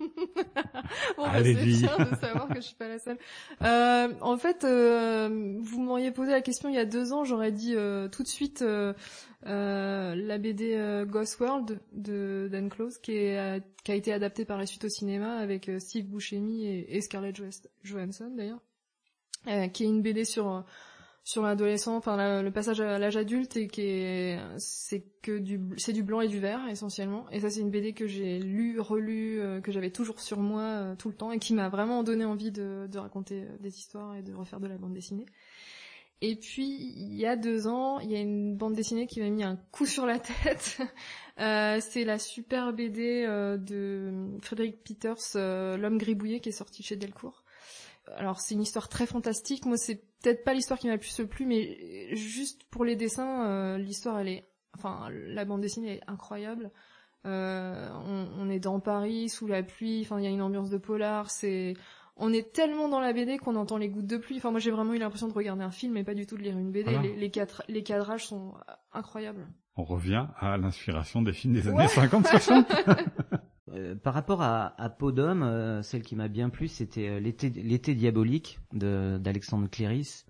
Bon, Allez-y. c'est bien de savoir que je suis pas la seule. Euh, en fait, euh, vous m'auriez posé la question il y a deux ans, j'aurais dit euh, tout de suite euh, la BD euh, Ghost World de Dan Close, euh, qui a été adaptée par la suite au cinéma avec Steve Buscemi et, et Scarlett Johansson- d'ailleurs, qui est une BD sur sur l'adolescent, enfin le passage à l'âge adulte et qui est c'est que du c'est du blanc et du vert essentiellement. Et ça c'est une BD que j'ai lu, relu, que j'avais toujours sur moi tout le temps et qui m'a vraiment donné envie de, raconter des histoires et de refaire de la bande dessinée. Et puis il y a deux ans, il y a une bande dessinée qui m'a mis un coup sur la tête. Euh, c'est la super BD euh, de Frédéric Peters, euh, L'homme gribouillé, qui est sorti chez Delcourt. Alors c'est une histoire très fantastique. Moi c'est peut-être pas l'histoire qui m'a le plus plu, mais juste pour les dessins, l'histoire elle est, enfin la bande dessinée est incroyable. On, on est dans Paris sous la pluie. Enfin il y a une ambiance de polar. C'est on est tellement dans la BD qu'on entend les gouttes de pluie. Enfin moi j'ai vraiment eu l'impression de regarder un film et pas du tout de lire une BD. Voilà. Les, les, cadra- les cadrages sont incroyables. On revient à l'inspiration des films des années Ouais. 50-60. Euh, par rapport à, à Peau d'homme, euh, celle qui m'a bien plu, c'était euh, l'été, l'été diabolique d'Alexandre Cléris,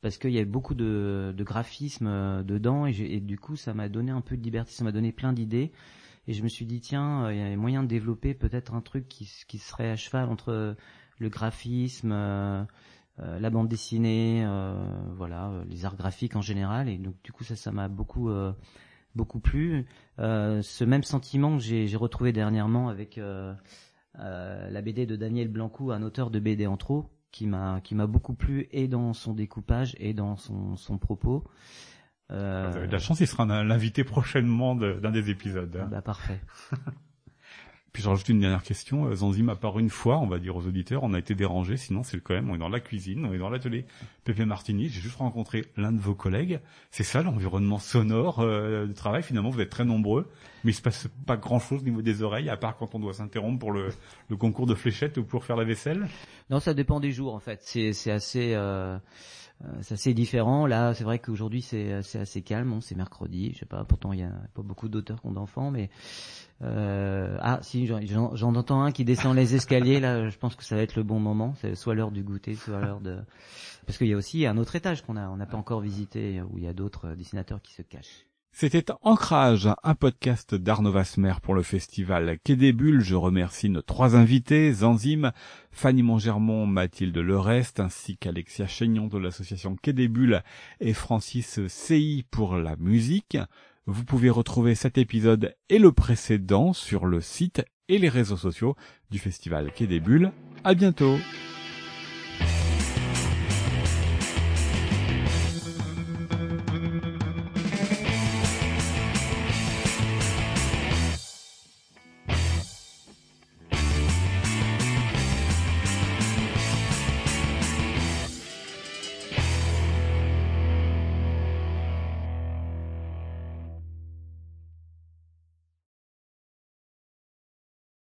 parce qu'il y avait beaucoup de, de graphisme euh, dedans, et, et du coup, ça m'a donné un peu de liberté, ça m'a donné plein d'idées, et je me suis dit tiens, euh, il y a moyen de développer peut-être un truc qui, qui serait à cheval entre le graphisme, euh, euh, la bande dessinée, euh, voilà, les arts graphiques en général, et donc du coup ça, ça m'a beaucoup beaucoup plu. Ce même sentiment que j'ai retrouvé dernièrement avec la BD de Daniel Blancou, un auteur de BD en trop, qui m'a qui m'a beaucoup plu et dans son découpage et dans son son propos. Euh, Vous avez de la chance, il sera l'invité prochainement de- d'un des épisodes. hein. bah parfait. Puis je rajoute une dernière question. Euh, Zanzim a part une fois, on va dire aux auditeurs, on a été dérangé, sinon c'est quand même, on est dans la cuisine, on est dans l'atelier Pépé Martini, j'ai juste rencontré l'un de vos collègues. C'est ça l'environnement sonore euh, du travail, finalement vous êtes très nombreux. Mais il se passe pas grand chose au niveau des oreilles, à part quand on doit s'interrompre pour le, le concours de fléchettes ou pour faire la vaisselle? Non, ça dépend des jours en fait. C'est assez euh, c'est assez différent. Là, c'est vrai qu'aujourd'hui c'est c'est assez calme. Bon, c'est mercredi. Je sais pas. Pourtant, il y a pas beaucoup d'auteurs qui ont d'enfants, mais euh, ah si, j'en- entends un qui descend les escaliers. Là, je pense que ça va être le bon moment. C'est soit l'heure du goûter, soit l'heure de parce qu'il y a aussi un autre étage qu'on a on n'a pas encore visité où il y a d'autres euh, dessinateurs qui se cachent. C'était Ancrage, un podcast d'Arnaud Vasmer pour le festival Quai des Bulles. Je remercie nos trois invités, Zanzim, Fanny Montgermont, Mathilde Lerest, ainsi qu'Alexia Chaignon de l'association Quai des Bulles et Francis CI pour la musique. Vous pouvez retrouver cet épisode et le précédent sur le site et les réseaux sociaux du festival Quai des Bulles. À bientôt!